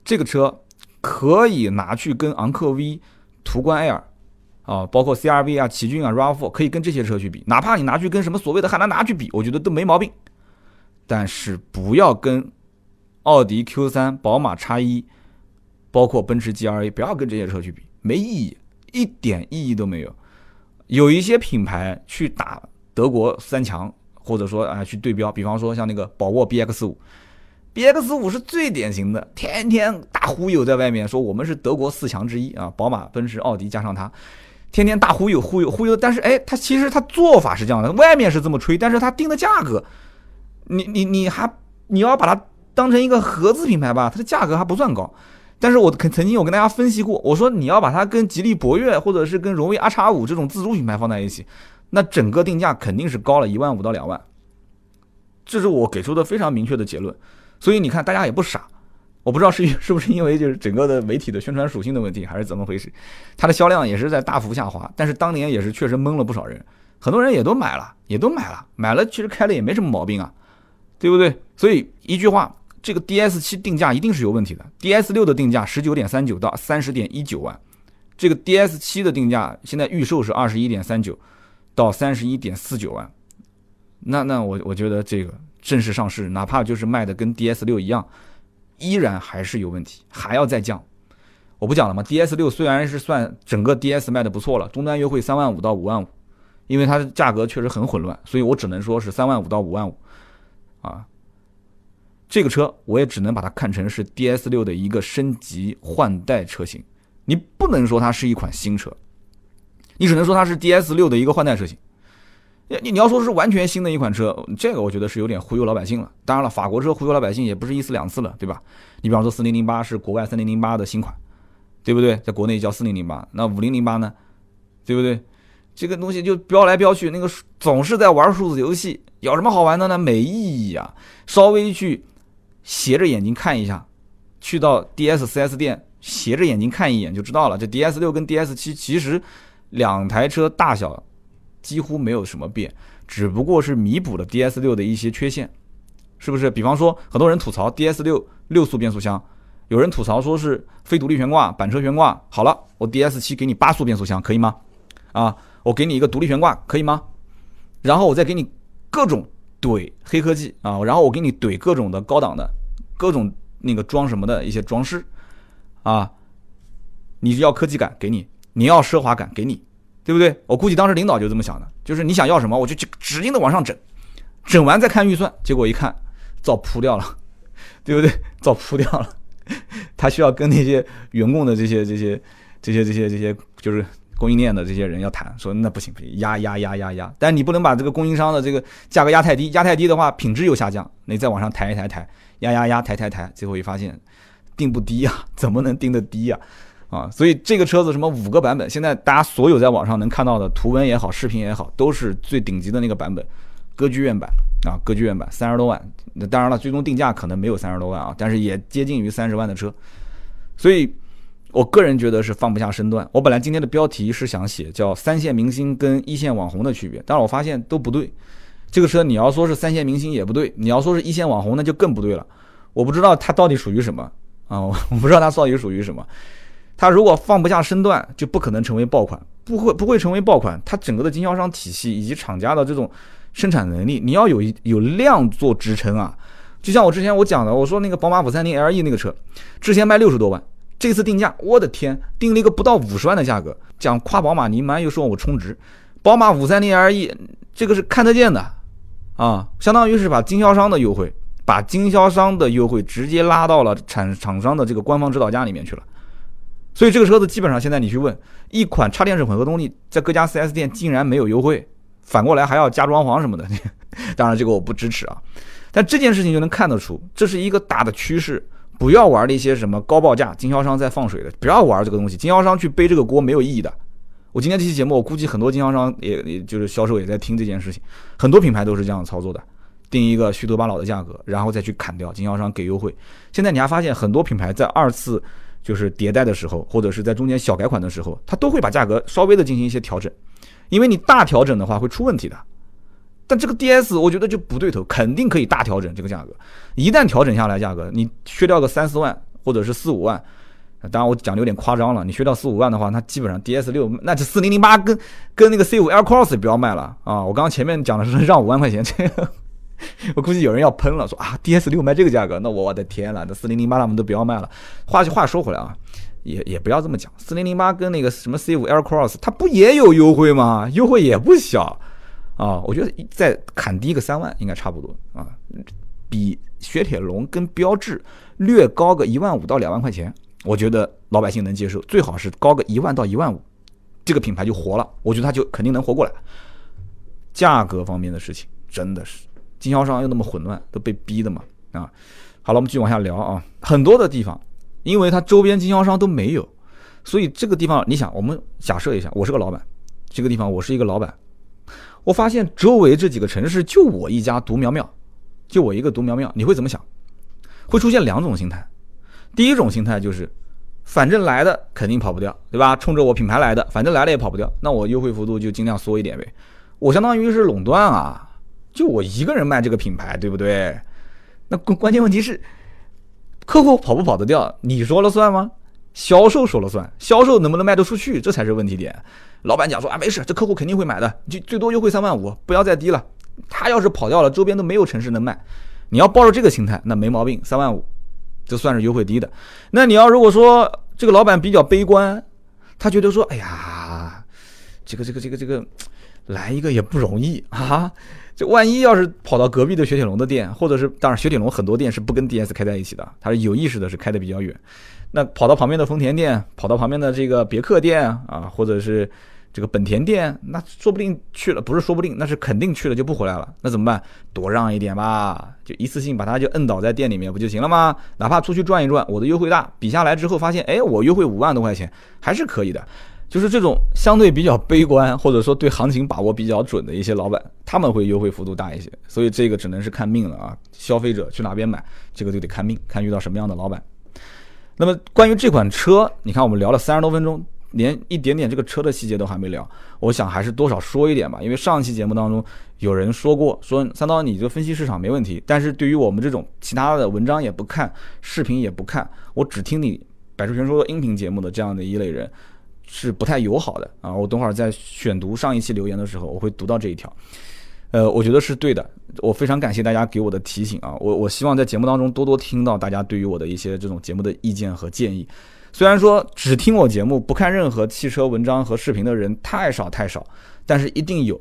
这个车可以拿去跟昂科威、途观 L，啊，包括 CRV 啊、奇骏啊、RAV4 可以跟这些车去比，哪怕你拿去跟什么所谓的汉兰达去比，我觉得都没毛病。但是不要跟奥迪 Q3、宝马 X1，包括奔驰 GLA，不要跟这些车去比，没意义，一点意义都没有。有一些品牌去打德国三强，或者说啊去对标，比方说像那个宝沃 BX 五，BX 五是最典型的，天天大忽悠在外面说我们是德国四强之一啊，宝马、奔驰、奥迪加上它，天天大忽悠忽悠忽悠。但是哎，它其实它做法是这样的，外面是这么吹，但是它定的价格。你你你还你要把它当成一个合资品牌吧，它的价格还不算高，但是我曾曾经我跟大家分析过，我说你要把它跟吉利博越或者是跟荣威 R 叉五这种自主品牌放在一起，那整个定价肯定是高了一万五到两万，这是我给出的非常明确的结论。所以你看大家也不傻，我不知道是 是不是因为就是整个的媒体的宣传属性的问题，还是怎么回事，它的销量也是在大幅下滑，但是当年也是确实蒙了不少人，很多人也都买了，也都买了，买了其实开了也没什么毛病啊。对不对？所以一句话，这个 DS 七定价一定是有问题的。DS 六的定价十九点三九到三十点一九万，这个 DS 七的定价现在预售是二十一点三九到三十一点四九万。那那我我觉得这个正式上市，哪怕就是卖的跟 DS 六一样，依然还是有问题，还要再降。我不讲了吗？DS 六虽然是算整个 DS 卖的不错了，终端优惠三万五到五万五，因为它的价格确实很混乱，所以我只能说是三万五到五万五。啊，这个车我也只能把它看成是 DS 六的一个升级换代车型，你不能说它是一款新车，你只能说它是 DS 六的一个换代车型。你你要说是完全新的一款车，这个我觉得是有点忽悠老百姓了。当然了，法国车忽悠老百姓也不是一次两次了，对吧？你比方说四零零八是国外三零零八的新款，对不对？在国内叫四零零八，那五零零八呢？对不对？这个东西就飙来飙去，那个总是在玩数字游戏，有什么好玩的呢？没意义啊！稍微去斜着眼睛看一下，去到 DS 4S 店斜着眼睛看一眼就知道了。这 DS 六跟 DS 七其实两台车大小几乎没有什么变，只不过是弥补了 DS 六的一些缺陷，是不是？比方说，很多人吐槽 DS 六六速变速箱，有人吐槽说是非独立悬挂、板车悬挂。好了，我 DS 七给你八速变速箱，可以吗？啊？我给你一个独立悬挂，可以吗？然后我再给你各种怼黑科技啊，然后我给你怼各种的高档的，各种那个装什么的一些装饰啊。你要科技感给你，你要奢华感给你，对不对？我估计当时领导就这么想的，就是你想要什么，我就去指定的往上整，整完再看预算，结果一看，早扑掉了，对不对？早扑掉了，他需要跟那些员工的这些这些这些这些这些就是。供应链的这些人要谈，说那不行不行，压压压压压，但你不能把这个供应商的这个价格压太低，压太低的话品质又下降，你再往上抬一抬抬，压压压抬抬抬，最后一发现定不低呀，怎么能定得低呀？啊，所以这个车子什么五个版本，现在大家所有在网上能看到的图文也好，视频也好，都是最顶级的那个版本，歌剧院版啊，歌剧院版三十多万，那当然了，最终定价可能没有三十多万啊，但是也接近于三十万的车，所以。我个人觉得是放不下身段。我本来今天的标题是想写叫“三线明星跟一线网红的区别”，但是我发现都不对。这个车你要说是三线明星也不对，你要说是一线网红那就更不对了。我不知道它到底属于什么啊？我不知道它到底属于什么。它如果放不下身段，就不可能成为爆款，不会不会成为爆款。它整个的经销商体系以及厂家的这种生产能力，你要有有量做支撑啊。就像我之前我讲的，我说那个宝马五三零 LE 那个车，之前卖六十多万。这次定价，我的天，定了一个不到五十万的价格，讲夸宝马，你妈又说我充值。宝马五三零 LE 这个是看得见的啊，相当于是把经销商的优惠，把经销商的优惠直接拉到了产厂商的这个官方指导价里面去了。所以这个车子基本上现在你去问，一款插电式混合动力在各家 4S 店竟然没有优惠，反过来还要加装潢什么的。当然这个我不支持啊，但这件事情就能看得出，这是一个大的趋势。不要玩那些什么高报价、经销商在放水的，不要玩这个东西。经销商去背这个锅没有意义的。我今天这期节目，我估计很多经销商也也就是销售也在听这件事情，很多品牌都是这样操作的，定一个虚头巴脑的价格，然后再去砍掉经销商给优惠。现在你还发现很多品牌在二次就是迭代的时候，或者是在中间小改款的时候，它都会把价格稍微的进行一些调整，因为你大调整的话会出问题的。但这个 DS 我觉得就不对头，肯定可以大调整这个价格。一旦调整下来价格，你削掉个三四万或者是四五万，当然我讲的有点夸张了，你学到四五万的话，那基本上 DS 六那这四零零八跟跟那个 C 五 Air Cross 不要卖了啊！我刚刚前面讲的是让五万块钱，这个我估计有人要喷了，说啊 DS 六卖这个价格，那我的天了，那四零零八他们都不要卖了。话话说回来啊，也也不要这么讲，四零零八跟那个什么 C 五 Air Cross 它不也有优惠吗？优惠也不小啊！我觉得再砍低个三万应该差不多啊，比雪铁龙跟标致略高个一万五到两万块钱。我觉得老百姓能接受，最好是高个一万到一万五，这个品牌就活了。我觉得它就肯定能活过来。价格方面的事情，真的是经销商又那么混乱，都被逼的嘛啊！好了，我们继续往下聊啊。很多的地方，因为它周边经销商都没有，所以这个地方，你想，我们假设一下，我是个老板，这个地方我是一个老板，我发现周围这几个城市就我一家独苗苗，就我一个独苗苗，你会怎么想？会出现两种心态。第一种心态就是，反正来的肯定跑不掉，对吧？冲着我品牌来的，反正来了也跑不掉，那我优惠幅度就尽量缩一点呗。我相当于是垄断啊，就我一个人卖这个品牌，对不对？那关关键问题是，客户跑不跑得掉，你说了算吗？销售说了算，销售能不能卖得出去，这才是问题点。老板讲说啊，没事，这客户肯定会买的，就最多优惠三万五，不要再低了。他要是跑掉了，周边都没有城市能卖，你要抱着这个心态，那没毛病，三万五。这算是优惠低的。那你要如果说这个老板比较悲观，他觉得说，哎呀，这个这个这个这个来一个也不容易啊。这万一要是跑到隔壁的雪铁龙的店，或者是当然雪铁龙很多店是不跟 DS 开在一起的，他是有意识的是开的比较远。那跑到旁边的丰田店，跑到旁边的这个别克店啊，或者是。这个本田店，那说不定去了，不是说不定，那是肯定去了就不回来了。那怎么办？多让一点吧，就一次性把它就摁倒在店里面不就行了吗？哪怕出去转一转，我的优惠大，比下来之后发现，哎，我优惠五万多块钱还是可以的。就是这种相对比较悲观，或者说对行情把握比较准的一些老板，他们会优惠幅度大一些。所以这个只能是看命了啊！消费者去哪边买，这个就得看命，看遇到什么样的老板。那么关于这款车，你看我们聊了三十多分钟。连一点点这个车的细节都还没聊，我想还是多少说一点吧。因为上一期节目当中有人说过，说三刀你这分析市场没问题，但是对于我们这种其他的文章也不看，视频也不看，我只听你百车全说音频节目的这样的一类人，是不太友好的啊。我等会儿在选读上一期留言的时候，我会读到这一条。呃，我觉得是对的，我非常感谢大家给我的提醒啊。我我希望在节目当中多多听到大家对于我的一些这种节目的意见和建议。虽然说只听我节目不看任何汽车文章和视频的人太少太少，但是一定有，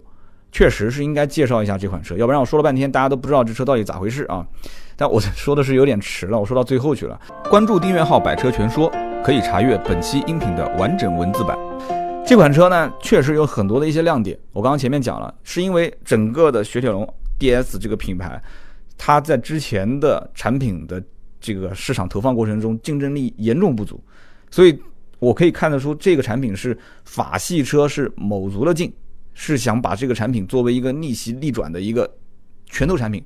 确实是应该介绍一下这款车，要不然我说了半天大家都不知道这车到底咋回事啊！但我说的是有点迟了，我说到最后去了。关注订阅号“百车全说”，可以查阅本期音频的完整文字版。这款车呢，确实有很多的一些亮点。我刚刚前面讲了，是因为整个的雪铁龙 DS 这个品牌，它在之前的产品的这个市场投放过程中，竞争力严重不足。所以，我可以看得出，这个产品是法系车是卯足了劲，是想把这个产品作为一个逆袭逆转的一个拳头产品，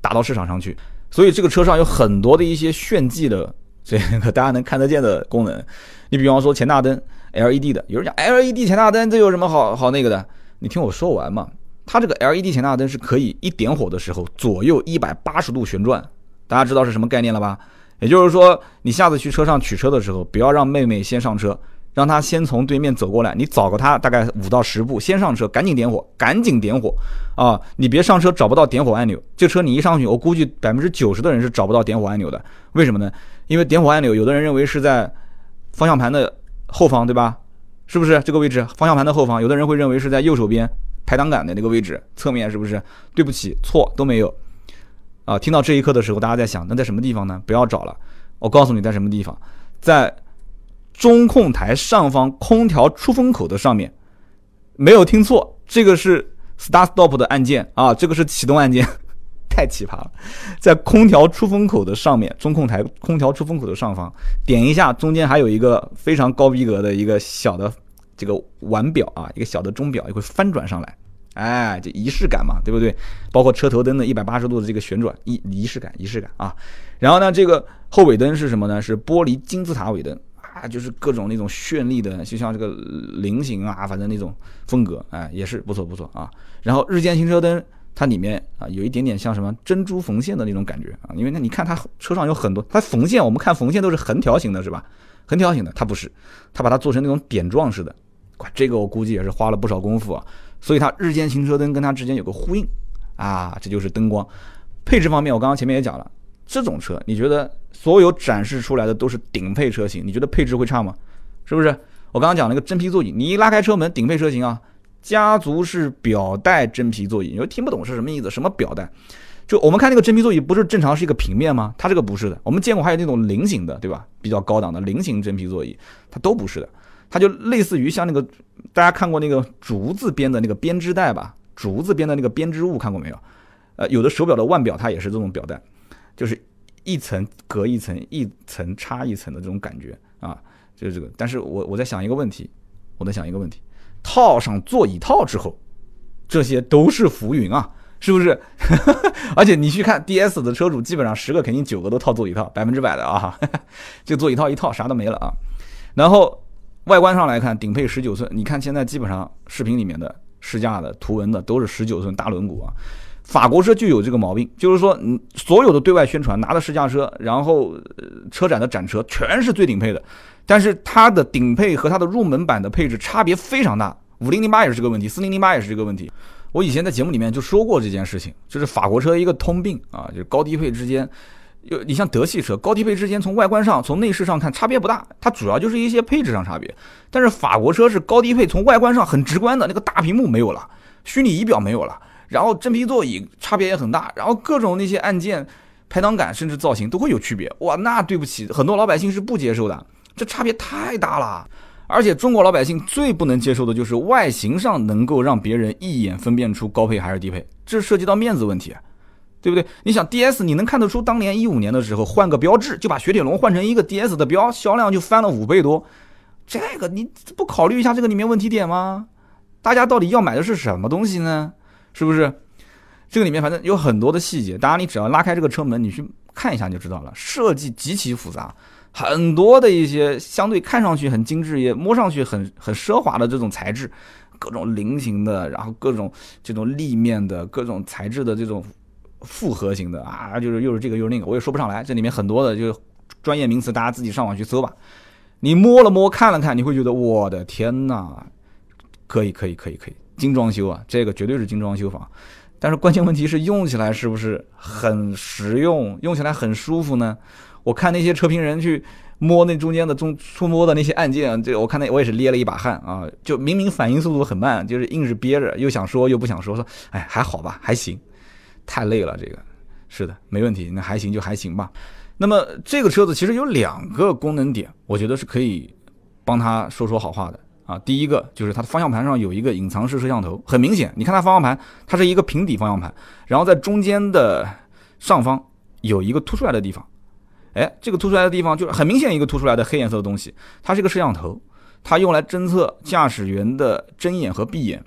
打到市场上去。所以，这个车上有很多的一些炫技的这个大家能看得见的功能。你比方说前大灯 LED 的，有人讲 LED 前大灯这有什么好好那个的？你听我说完嘛。它这个 LED 前大灯是可以一点火的时候左右一百八十度旋转，大家知道是什么概念了吧？也就是说，你下次去车上取车的时候，不要让妹妹先上车，让她先从对面走过来，你早个她大概五到十步，先上车，赶紧点火，赶紧点火啊！你别上车找不到点火按钮，这车你一上去，我估计百分之九十的人是找不到点火按钮的。为什么呢？因为点火按钮，有的人认为是在方向盘的后方，对吧？是不是这个位置？方向盘的后方，有的人会认为是在右手边排挡杆的那个位置，侧面是不是？对不起，错都没有。啊，听到这一刻的时候，大家在想，那在什么地方呢？不要找了，我告诉你在什么地方，在中控台上方空调出风口的上面，没有听错，这个是 start stop 的按键啊，这个是启动按键，太奇葩了，在空调出风口的上面，中控台空调出风口的上方，点一下，中间还有一个非常高逼格的一个小的这个腕表啊，一个小的钟表也会翻转上来。哎，这仪式感嘛，对不对？包括车头灯的一百八十度的这个旋转，仪仪式感，仪式感啊。然后呢，这个后尾灯是什么呢？是玻璃金字塔尾灯啊，就是各种那种绚丽的，就像这个菱形啊，反正那种风格，哎，也是不错不错啊。然后日间行车灯它里面啊有一点点像什么珍珠缝线的那种感觉啊，因为那你看它车上有很多，它缝线我们看缝线都是横条形的，是吧？横条形的，它不是，它把它做成那种点状式的，哇这个我估计也是花了不少功夫啊。所以它日间行车灯跟它之间有个呼应啊，这就是灯光。配置方面，我刚刚前面也讲了，这种车你觉得所有展示出来的都是顶配车型，你觉得配置会差吗？是不是？我刚刚讲了一个真皮座椅，你一拉开车门，顶配车型啊。家族式表带真皮座椅，你说听不懂是什么意思？什么表带？就我们看那个真皮座椅，不是正常是一个平面吗？它这个不是的。我们见过还有那种菱形的，对吧？比较高档的菱形真皮座椅，它都不是的。它就类似于像那个大家看过那个竹子编的那个编织袋吧？竹子编的那个编织物看过没有？呃，有的手表的腕表它也是这种表带，就是一层隔一层，一层插一层的这种感觉啊，就是这个。但是我我在想一个问题，我在想一个问题。套上座椅套之后，这些都是浮云啊，是不是？而且你去看 DS 的车主，基本上十个肯定九个都套座椅套，百分之百的啊。这座椅套一套，啥都没了啊。然后外观上来看，顶配十九寸，你看现在基本上视频里面的试驾的图文的都是十九寸大轮毂啊。法国车就有这个毛病，就是说，嗯，所有的对外宣传拿的试驾车，然后车展的展车全是最顶配的。但是它的顶配和它的入门版的配置差别非常大，五零零八也是这个问题，四零零八也是这个问题。我以前在节目里面就说过这件事情，就是法国车一个通病啊，就是高低配之间，有你像德系车高低配之间从外观上、从内饰上看差别不大，它主要就是一些配置上差别。但是法国车是高低配从外观上很直观的，那个大屏幕没有了，虚拟仪表没有了，然后真皮座椅差别也很大，然后各种那些按键、排挡杆甚至造型都会有区别。哇，那对不起，很多老百姓是不接受的。这差别太大了，而且中国老百姓最不能接受的就是外形上能够让别人一眼分辨出高配还是低配，这涉及到面子问题，对不对？你想 DS，你能看得出当年一五年的时候换个标志就把雪铁龙换成一个 DS 的标，销量就翻了五倍多，这个你不考虑一下这个里面问题点吗？大家到底要买的是什么东西呢？是不是？这个里面反正有很多的细节，当然你只要拉开这个车门，你去看一下就知道了，设计极其复杂。很多的一些相对看上去很精致，也摸上去很很奢华的这种材质，各种菱形的，然后各种这种立面的各种材质的这种复合型的啊，就是又是这个又是那个，我也说不上来。这里面很多的就专业名词，大家自己上网去搜吧。你摸了摸，看了看，你会觉得我的天呐，可以可以可以可以，精装修啊，这个绝对是精装修房。但是关键问题是用起来是不是很实用，用起来很舒服呢？我看那些车评人去摸那中间的中触摸的那些按键，这我看那我也是捏了一把汗啊！就明明反应速度很慢，就是硬是憋着，又想说又不想说，说哎还好吧，还行，太累了这个，是的，没问题，那还行就还行吧。那么这个车子其实有两个功能点，我觉得是可以帮他说说好话的啊。第一个就是它的方向盘上有一个隐藏式摄像头，很明显，你看它方向盘，它是一个平底方向盘，然后在中间的上方有一个凸出来的地方。哎，这个凸出来的地方就是很明显一个凸出来的黑颜色的东西，它是一个摄像头，它用来侦测驾驶员的睁眼和闭眼。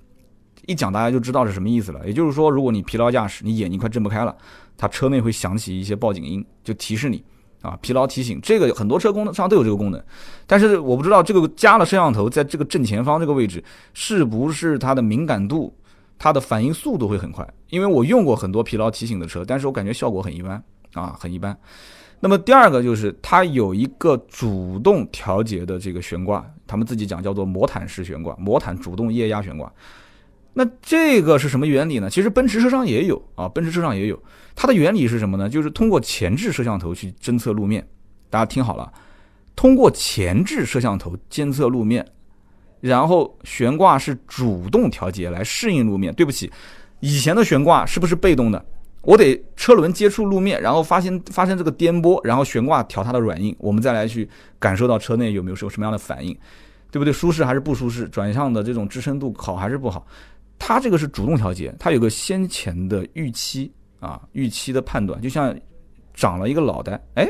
一讲大家就知道是什么意思了。也就是说，如果你疲劳驾驶，你眼睛快睁不开了，它车内会响起一些报警音，就提示你啊，疲劳提醒。这个很多车功能上都有这个功能，但是我不知道这个加了摄像头在这个正前方这个位置，是不是它的敏感度、它的反应速度会很快？因为我用过很多疲劳提醒的车，但是我感觉效果很一般啊，很一般。那么第二个就是它有一个主动调节的这个悬挂，他们自己讲叫做魔毯式悬挂，魔毯主动液压悬挂。那这个是什么原理呢？其实奔驰车上也有啊，奔驰车上也有。它的原理是什么呢？就是通过前置摄像头去侦测路面。大家听好了，通过前置摄像头监测路面，然后悬挂是主动调节来适应路面。对不起，以前的悬挂是不是被动的？我得车轮接触路面，然后发现发生这个颠簸，然后悬挂调它的软硬，我们再来去感受到车内有没有什什么样的反应，对不对？舒适还是不舒适？转向的这种支撑度好还是不好？它这个是主动调节，它有个先前的预期啊，预期的判断，就像长了一个脑袋，哎，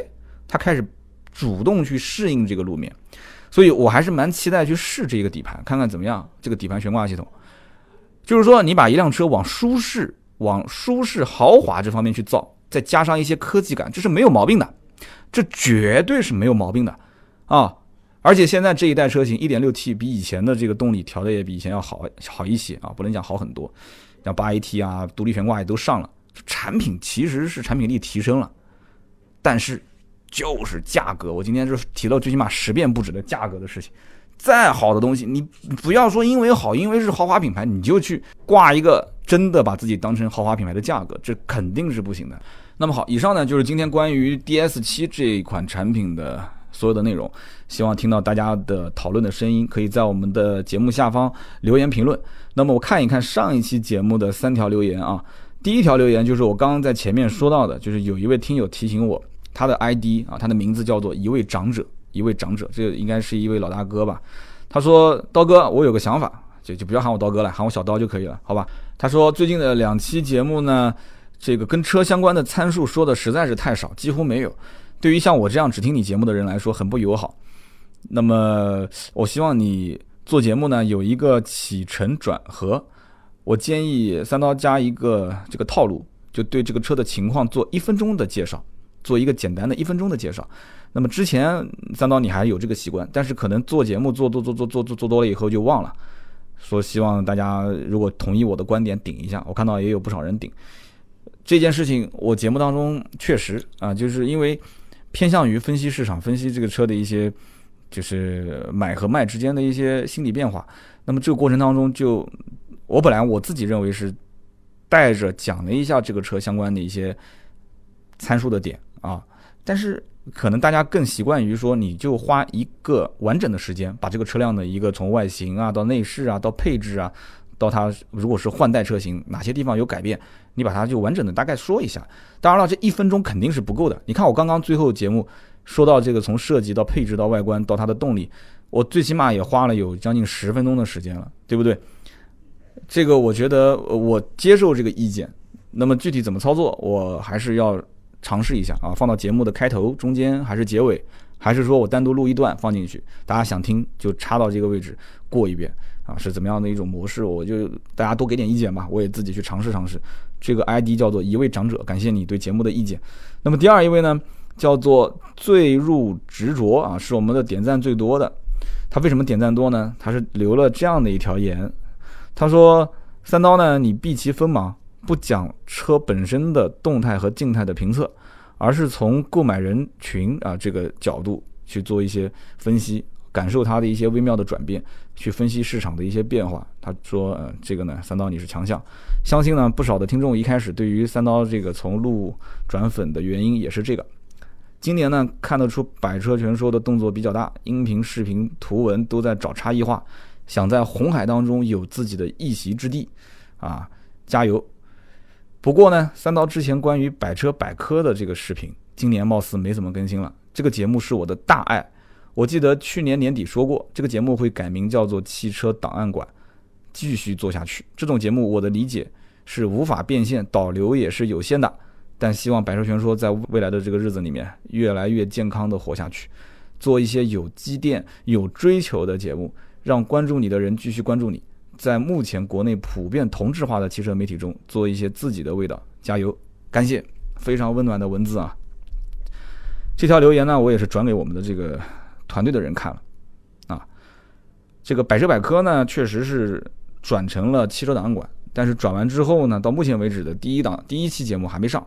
它开始主动去适应这个路面，所以我还是蛮期待去试这个底盘，看看怎么样。这个底盘悬挂系统，就是说你把一辆车往舒适。往舒适豪华这方面去造，再加上一些科技感，这是没有毛病的，这绝对是没有毛病的啊！而且现在这一代车型，1.6T 比以前的这个动力调的也比以前要好好一些啊，不能讲好很多。像八 AT 啊、独立悬挂也都上了，产品其实是产品力提升了，但是就是价格，我今天就提到最起码十遍不止的价格的事情。再好的东西，你不要说因为好，因为是豪华品牌，你就去挂一个真的把自己当成豪华品牌的价格，这肯定是不行的。那么好，以上呢就是今天关于 DS 七这一款产品的所有的内容。希望听到大家的讨论的声音，可以在我们的节目下方留言评论。那么我看一看上一期节目的三条留言啊，第一条留言就是我刚刚在前面说到的，就是有一位听友提醒我，他的 ID 啊，他的名字叫做一位长者。一位长者，这个应该是一位老大哥吧？他说：“刀哥，我有个想法，就就不要喊我刀哥了，喊我小刀就可以了，好吧？”他说：“最近的两期节目呢，这个跟车相关的参数说的实在是太少，几乎没有。对于像我这样只听你节目的人来说，很不友好。那么，我希望你做节目呢有一个起承转合。我建议三刀加一个这个套路，就对这个车的情况做一分钟的介绍，做一个简单的一分钟的介绍。”那么之前三刀你还有这个习惯，但是可能做节目做做做做做做做多了以后就忘了。说希望大家如果同意我的观点顶一下，我看到也有不少人顶这件事情。我节目当中确实啊，就是因为偏向于分析市场，分析这个车的一些就是买和卖之间的一些心理变化。那么这个过程当中，就我本来我自己认为是带着讲了一下这个车相关的一些参数的点啊，但是。可能大家更习惯于说，你就花一个完整的时间，把这个车辆的一个从外形啊，到内饰啊，到配置啊，到它如果是换代车型，哪些地方有改变，你把它就完整的大概说一下。当然了，这一分钟肯定是不够的。你看我刚刚最后节目说到这个，从设计到配置到外观到它的动力，我最起码也花了有将近十分钟的时间了，对不对？这个我觉得我接受这个意见。那么具体怎么操作，我还是要。尝试一下啊，放到节目的开头、中间还是结尾，还是说我单独录一段放进去？大家想听就插到这个位置过一遍啊，是怎么样的一种模式？我就大家多给点意见吧，我也自己去尝试尝试。这个 ID 叫做一位长者，感谢你对节目的意见。那么第二一位呢，叫做坠入执着啊，是我们的点赞最多的。他为什么点赞多呢？他是留了这样的一条言，他说：“三刀呢，你避其锋芒。”不讲车本身的动态和静态的评测，而是从购买人群啊这个角度去做一些分析，感受它的一些微妙的转变，去分析市场的一些变化。他说：“呃，这个呢，三刀你是强项。相信呢，不少的听众一开始对于三刀这个从路转粉的原因也是这个。今年呢，看得出百车全说的动作比较大，音频、视频、图文都在找差异化，想在红海当中有自己的一席之地啊，加油！”不过呢，三刀之前关于百车百科的这个视频，今年貌似没怎么更新了。这个节目是我的大爱，我记得去年年底说过，这个节目会改名叫做汽车档案馆，继续做下去。这种节目我的理解是无法变现，导流也是有限的。但希望百车全说在未来的这个日子里面，越来越健康的活下去，做一些有积淀、有追求的节目，让关注你的人继续关注你。在目前国内普遍同质化的汽车媒体中，做一些自己的味道，加油！感谢，非常温暖的文字啊。这条留言呢，我也是转给我们的这个团队的人看了啊。这个百车百科呢，确实是转成了汽车档案馆，但是转完之后呢，到目前为止的第一档第一期节目还没上。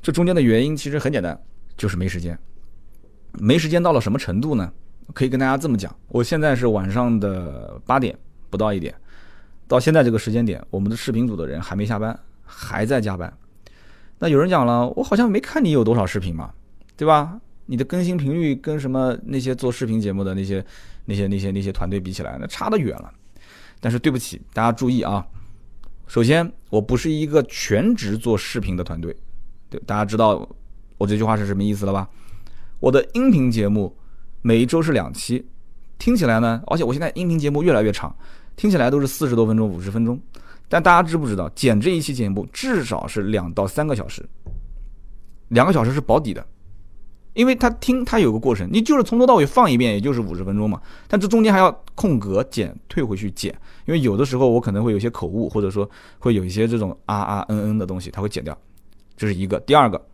这中间的原因其实很简单，就是没时间。没时间到了什么程度呢？可以跟大家这么讲，我现在是晚上的八点。不到一点，到现在这个时间点，我们的视频组的人还没下班，还在加班。那有人讲了，我好像没看你有多少视频嘛，对吧？你的更新频率跟什么那些做视频节目的那些、那些、那些、那些团队比起来，那差得远了。但是对不起，大家注意啊，首先我不是一个全职做视频的团队，对，大家知道我这句话是什么意思了吧？我的音频节目每一周是两期。听起来呢，而且我现在音频节目越来越长，听起来都是四十多分钟、五十分钟。但大家知不知道，剪这一期节目至少是两到三个小时，两个小时是保底的，因为他听他有个过程，你就是从头到尾放一遍，也就是五十分钟嘛。但这中间还要空格剪，退回去剪，因为有的时候我可能会有些口误，或者说会有一些这种啊啊嗯嗯的东西，他会剪掉。这是一个，第二个。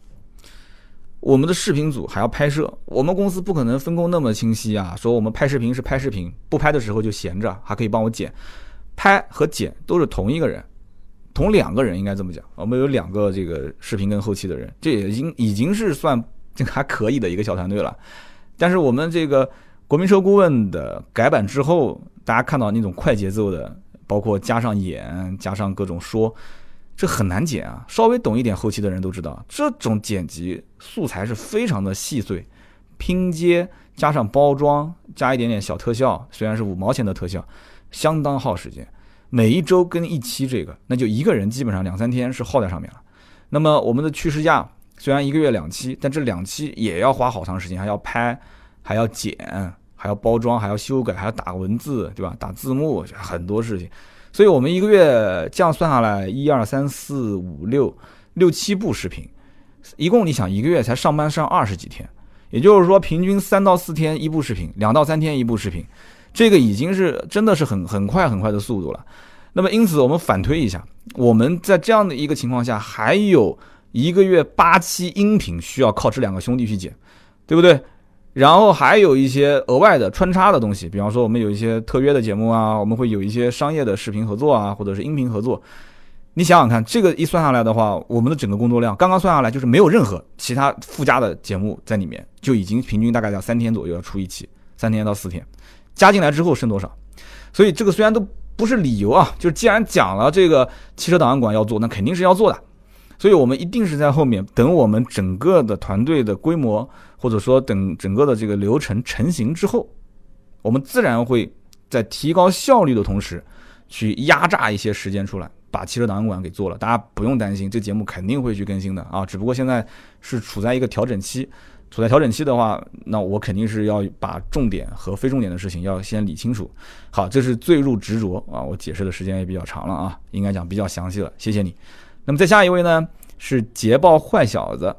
我们的视频组还要拍摄，我们公司不可能分工那么清晰啊。说我们拍视频是拍视频，不拍的时候就闲着，还可以帮我剪。拍和剪都是同一个人，同两个人应该这么讲，我们有两个这个视频跟后期的人，这已经已经是算这个还可以的一个小团队了。但是我们这个国民车顾问的改版之后，大家看到那种快节奏的，包括加上演，加上各种说，这很难剪啊。稍微懂一点后期的人都知道，这种剪辑素材是非常的细碎，拼接加上包装，加一点点小特效，虽然是五毛钱的特效，相当耗时间。每一周跟一期这个，那就一个人基本上两三天是耗在上面了。那么我们的趋势价虽然一个月两期，但这两期也要花好长时间，还要拍，还要剪，还要包装，还要修改，还要打文字，对吧？打字幕，很多事情。所以我们一个月这样算下来，一二三四五六六七部视频，一共你想一个月才上班上二十几天，也就是说平均三到四天一部视频，两到三天一部视频。这个已经是真的是很很快很快的速度了，那么因此我们反推一下，我们在这样的一个情况下，还有一个月八期音频需要靠这两个兄弟去剪，对不对？然后还有一些额外的穿插的东西，比方说我们有一些特约的节目啊，我们会有一些商业的视频合作啊，或者是音频合作。你想想看，这个一算下来的话，我们的整个工作量刚刚算下来就是没有任何其他附加的节目在里面，就已经平均大概要三天左右要出一期，三天到四天。加进来之后剩多少？所以这个虽然都不是理由啊，就是既然讲了这个汽车档案馆要做，那肯定是要做的。所以我们一定是在后面等我们整个的团队的规模，或者说等整个的这个流程成型之后，我们自然会在提高效率的同时，去压榨一些时间出来，把汽车档案馆给做了。大家不用担心，这节目肯定会去更新的啊，只不过现在是处在一个调整期。处在调整期的话，那我肯定是要把重点和非重点的事情要先理清楚。好，这是最入执着啊！我解释的时间也比较长了啊，应该讲比较详细了，谢谢你。那么再下一位呢，是捷豹坏小子，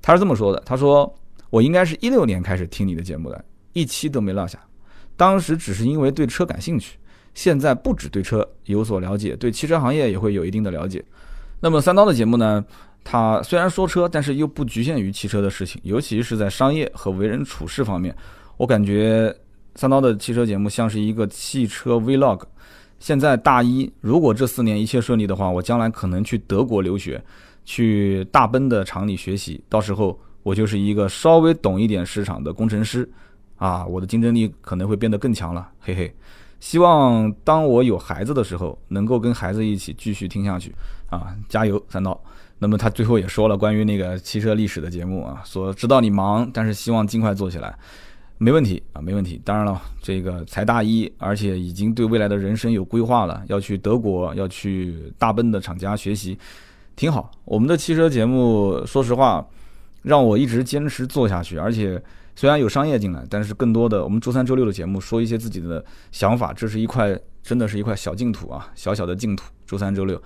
他是这么说的：他说我应该是一六年开始听你的节目的，一期都没落下。当时只是因为对车感兴趣，现在不止对车有所了解，对汽车行业也会有一定的了解。那么三刀的节目呢？他虽然说车，但是又不局限于汽车的事情，尤其是在商业和为人处事方面，我感觉三刀的汽车节目像是一个汽车 vlog。现在大一，如果这四年一切顺利的话，我将来可能去德国留学，去大奔的厂里学习，到时候我就是一个稍微懂一点市场的工程师，啊，我的竞争力可能会变得更强了，嘿嘿。希望当我有孩子的时候，能够跟孩子一起继续听下去，啊，加油，三刀。那么他最后也说了关于那个汽车历史的节目啊，说知道你忙，但是希望尽快做起来，没问题啊，没问题。当然了，这个才大一，而且已经对未来的人生有规划了，要去德国，要去大奔的厂家学习，挺好。我们的汽车节目，说实话，让我一直坚持做下去。而且虽然有商业进来，但是更多的我们周三、周六的节目说一些自己的想法，这是一块真的是一块小净土啊，小小的净土。周三、周六。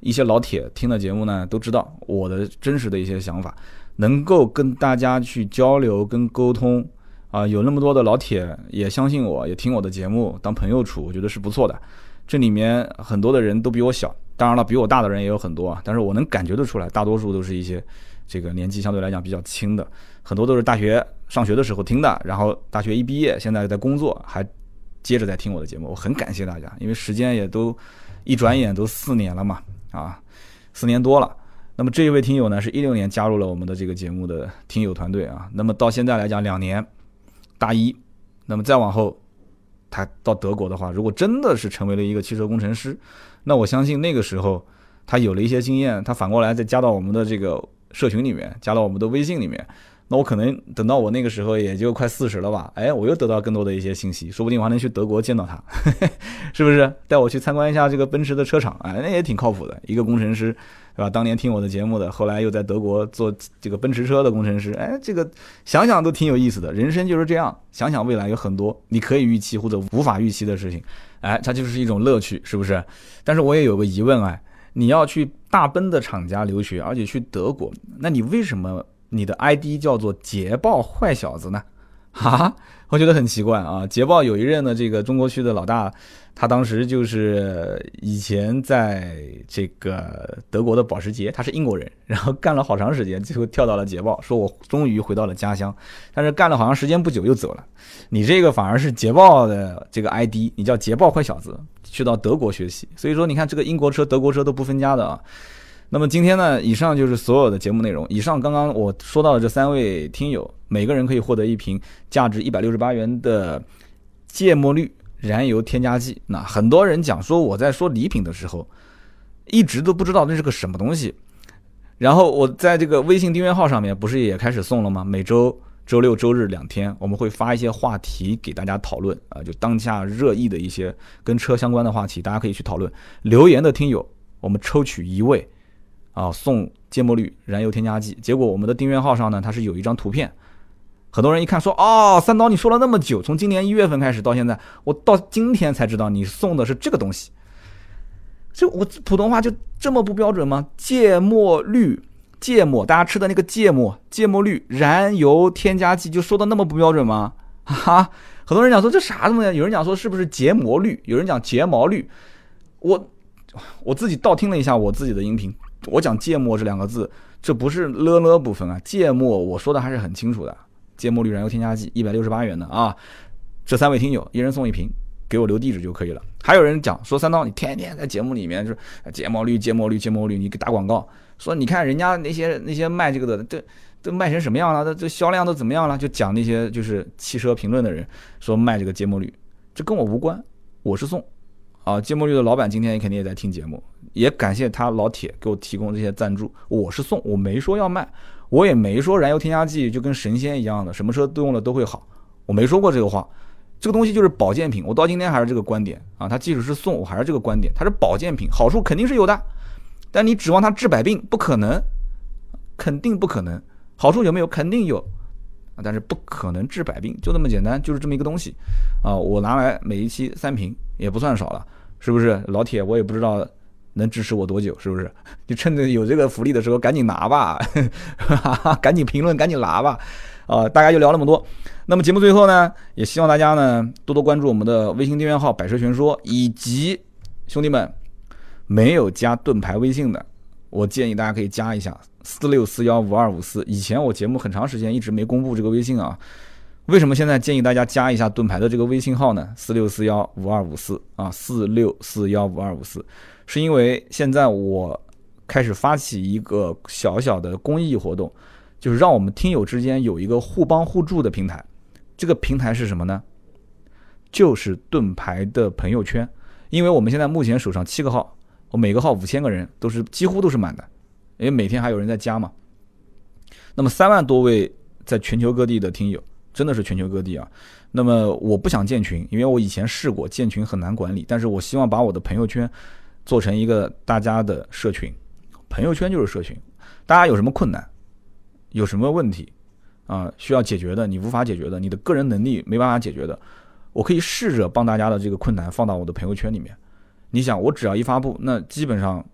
一些老铁听的节目呢，都知道我的真实的一些想法，能够跟大家去交流跟沟通啊，有那么多的老铁也相信我，也听我的节目当朋友处，我觉得是不错的。这里面很多的人都比我小，当然了，比我大的人也有很多啊，但是我能感觉得出来，大多数都是一些这个年纪相对来讲比较轻的，很多都是大学上学的时候听的，然后大学一毕业，现在在工作，还接着在听我的节目，我很感谢大家，因为时间也都一转眼都四年了嘛。啊，四年多了。那么这一位听友呢，是一六年加入了我们的这个节目的听友团队啊。那么到现在来讲，两年，大一。那么再往后，他到德国的话，如果真的是成为了一个汽车工程师，那我相信那个时候他有了一些经验，他反过来再加到我们的这个社群里面，加到我们的微信里面。那我可能等到我那个时候也就快四十了吧，哎，我又得到更多的一些信息，说不定我还能去德国见到他，是不是？带我去参观一下这个奔驰的车厂，哎，那也挺靠谱的，一个工程师，对吧？当年听我的节目的，后来又在德国做这个奔驰车的工程师，哎，这个想想都挺有意思的。人生就是这样，想想未来有很多你可以预期或者无法预期的事情，哎，它就是一种乐趣，是不是？但是我也有个疑问哎，你要去大奔的厂家留学，而且去德国，那你为什么？你的 ID 叫做捷豹坏小子呢？哈，我觉得很奇怪啊。捷豹有一任的这个中国区的老大，他当时就是以前在这个德国的保时捷，他是英国人，然后干了好长时间，最后跳到了捷豹，说我终于回到了家乡，但是干了好长时间不久又走了。你这个反而是捷豹的这个 ID，你叫捷豹坏小子，去到德国学习，所以说你看这个英国车、德国车都不分家的啊。那么今天呢，以上就是所有的节目内容。以上刚刚我说到的这三位听友，每个人可以获得一瓶价值一百六十八元的芥末绿燃油添加剂。那很多人讲说我在说礼品的时候，一直都不知道那是个什么东西。然后我在这个微信订阅号上面不是也开始送了吗？每周周六周日两天，我们会发一些话题给大家讨论啊，就当下热议的一些跟车相关的话题，大家可以去讨论。留言的听友，我们抽取一位。啊，送芥末绿燃油添加剂，结果我们的订阅号上呢，它是有一张图片，很多人一看说，哦，三刀你说了那么久，从今年一月份开始到现在，我到今天才知道你送的是这个东西，就我普通话就这么不标准吗？芥末绿，芥末，大家吃的那个芥末，芥末绿燃油添加剂就说的那么不标准吗？哈，很多人讲说这啥东西？有人讲说是不是睫毛绿？有人讲睫毛绿，我我自己倒听了一下我自己的音频。我讲芥末这两个字，这不是了了不分啊！芥末我说的还是很清楚的，芥末绿燃油添加剂一百六十八元的啊！这三位听友一人送一瓶，给我留地址就可以了。还有人讲说三刀，你天天在节目里面就是芥末绿、芥末绿、芥末绿，你给打广告，说你看人家那些那些卖这个的，这都卖成什么样了？这这销量都怎么样了？就讲那些就是汽车评论的人说卖这个芥末绿，这跟我无关，我是送。啊，芥末绿的老板今天肯定也在听节目，也感谢他老铁给我提供这些赞助。我是送，我没说要卖，我也没说燃油添加剂就跟神仙一样的，什么车都用了都会好，我没说过这个话。这个东西就是保健品，我到今天还是这个观点啊。他即使是送，我还是这个观点，它是保健品，好处肯定是有的，但你指望它治百病，不可能，肯定不可能。好处有没有？肯定有啊。但是不可能治百病，就这么简单，就是这么一个东西，啊，我拿来每一期三瓶也不算少了，是不是？老铁，我也不知道能支持我多久，是不是？就趁着有这个福利的时候赶紧拿吧，赶紧评论，赶紧拿吧，啊，大家就聊那么多。那么节目最后呢，也希望大家呢多多关注我们的微信订阅号“百车全说”，以及兄弟们没有加盾牌微信的，我建议大家可以加一下。四六四幺五二五四，以前我节目很长时间一直没公布这个微信啊，为什么现在建议大家加一下盾牌的这个微信号呢？四六四幺五二五四啊，四六四幺五二五四，是因为现在我开始发起一个小小的公益活动，就是让我们听友之间有一个互帮互助的平台。这个平台是什么呢？就是盾牌的朋友圈，因为我们现在目前手上七个号，我每个号五千个人，都是几乎都是满的。因为每天还有人在加嘛，那么三万多位在全球各地的听友，真的是全球各地啊。那么我不想建群，因为我以前试过建群很难管理，但是我希望把我的朋友圈做成一个大家的社群，朋友圈就是社群，大家有什么困难，有什么问题啊需要解决的，你无法解决的，你的个人能力没办法解决的，我可以试着帮大家的这个困难放到我的朋友圈里面。你想，我只要一发布，那基本上。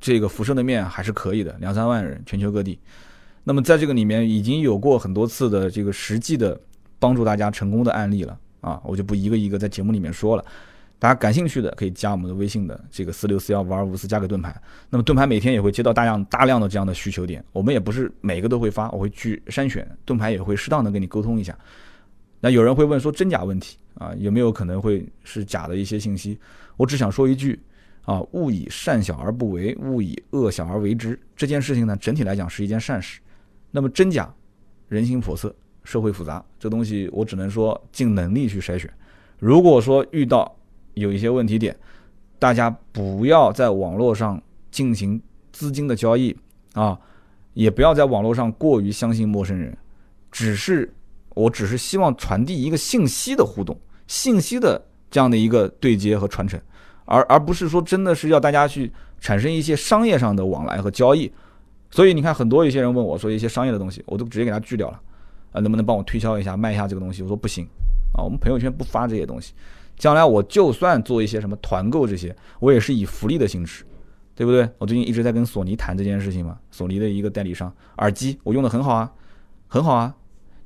这个辐射的面还是可以的，两三万人，全球各地。那么在这个里面已经有过很多次的这个实际的帮助大家成功的案例了啊，我就不一个一个在节目里面说了。大家感兴趣的可以加我们的微信的这个四六四幺五二五四，加个盾牌。那么盾牌每天也会接到大量大量的这样的需求点，我们也不是每个都会发，我会去筛选，盾牌也会适当的跟你沟通一下。那有人会问说真假问题啊，有没有可能会是假的一些信息？我只想说一句。啊，勿以善小而不为，勿以恶小而为之。这件事情呢，整体来讲是一件善事。那么真假，人心叵测，社会复杂，这东西我只能说尽能力去筛选。如果说遇到有一些问题点，大家不要在网络上进行资金的交易啊，也不要在网络上过于相信陌生人。只是，我只是希望传递一个信息的互动，信息的这样的一个对接和传承。而而不是说真的是要大家去产生一些商业上的往来和交易，所以你看很多一些人问我说一些商业的东西，我都直接给他拒掉了，啊，能不能帮我推销一下卖一下这个东西？我说不行，啊，我们朋友圈不发这些东西，将来我就算做一些什么团购这些，我也是以福利的形式，对不对？我最近一直在跟索尼谈这件事情嘛，索尼的一个代理商耳机我用的很好啊，很好啊，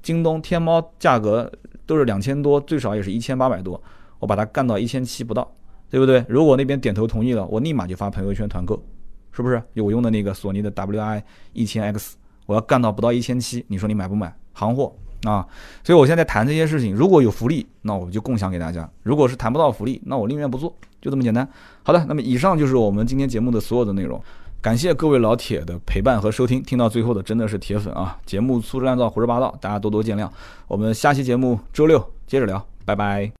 京东、天猫价格都是两千多，最少也是一千八百多，我把它干到一千七不到，对不对？如果那边点头同意了，我立马就发朋友圈团购，是不是？我用的那个索尼的 WI 一千 X，我要干到不到一千七，你说你买不买？行货啊！所以我现在谈这些事情，如果有福利，那我就共享给大家；如果是谈不到福利，那我宁愿不做，就这么简单。好的，那么以上就是我们今天节目的所有的内容。感谢各位老铁的陪伴和收听，听到最后的真的是铁粉啊！节目粗制滥造、胡说八道，大家多多见谅。我们下期节目周六接着聊，拜拜。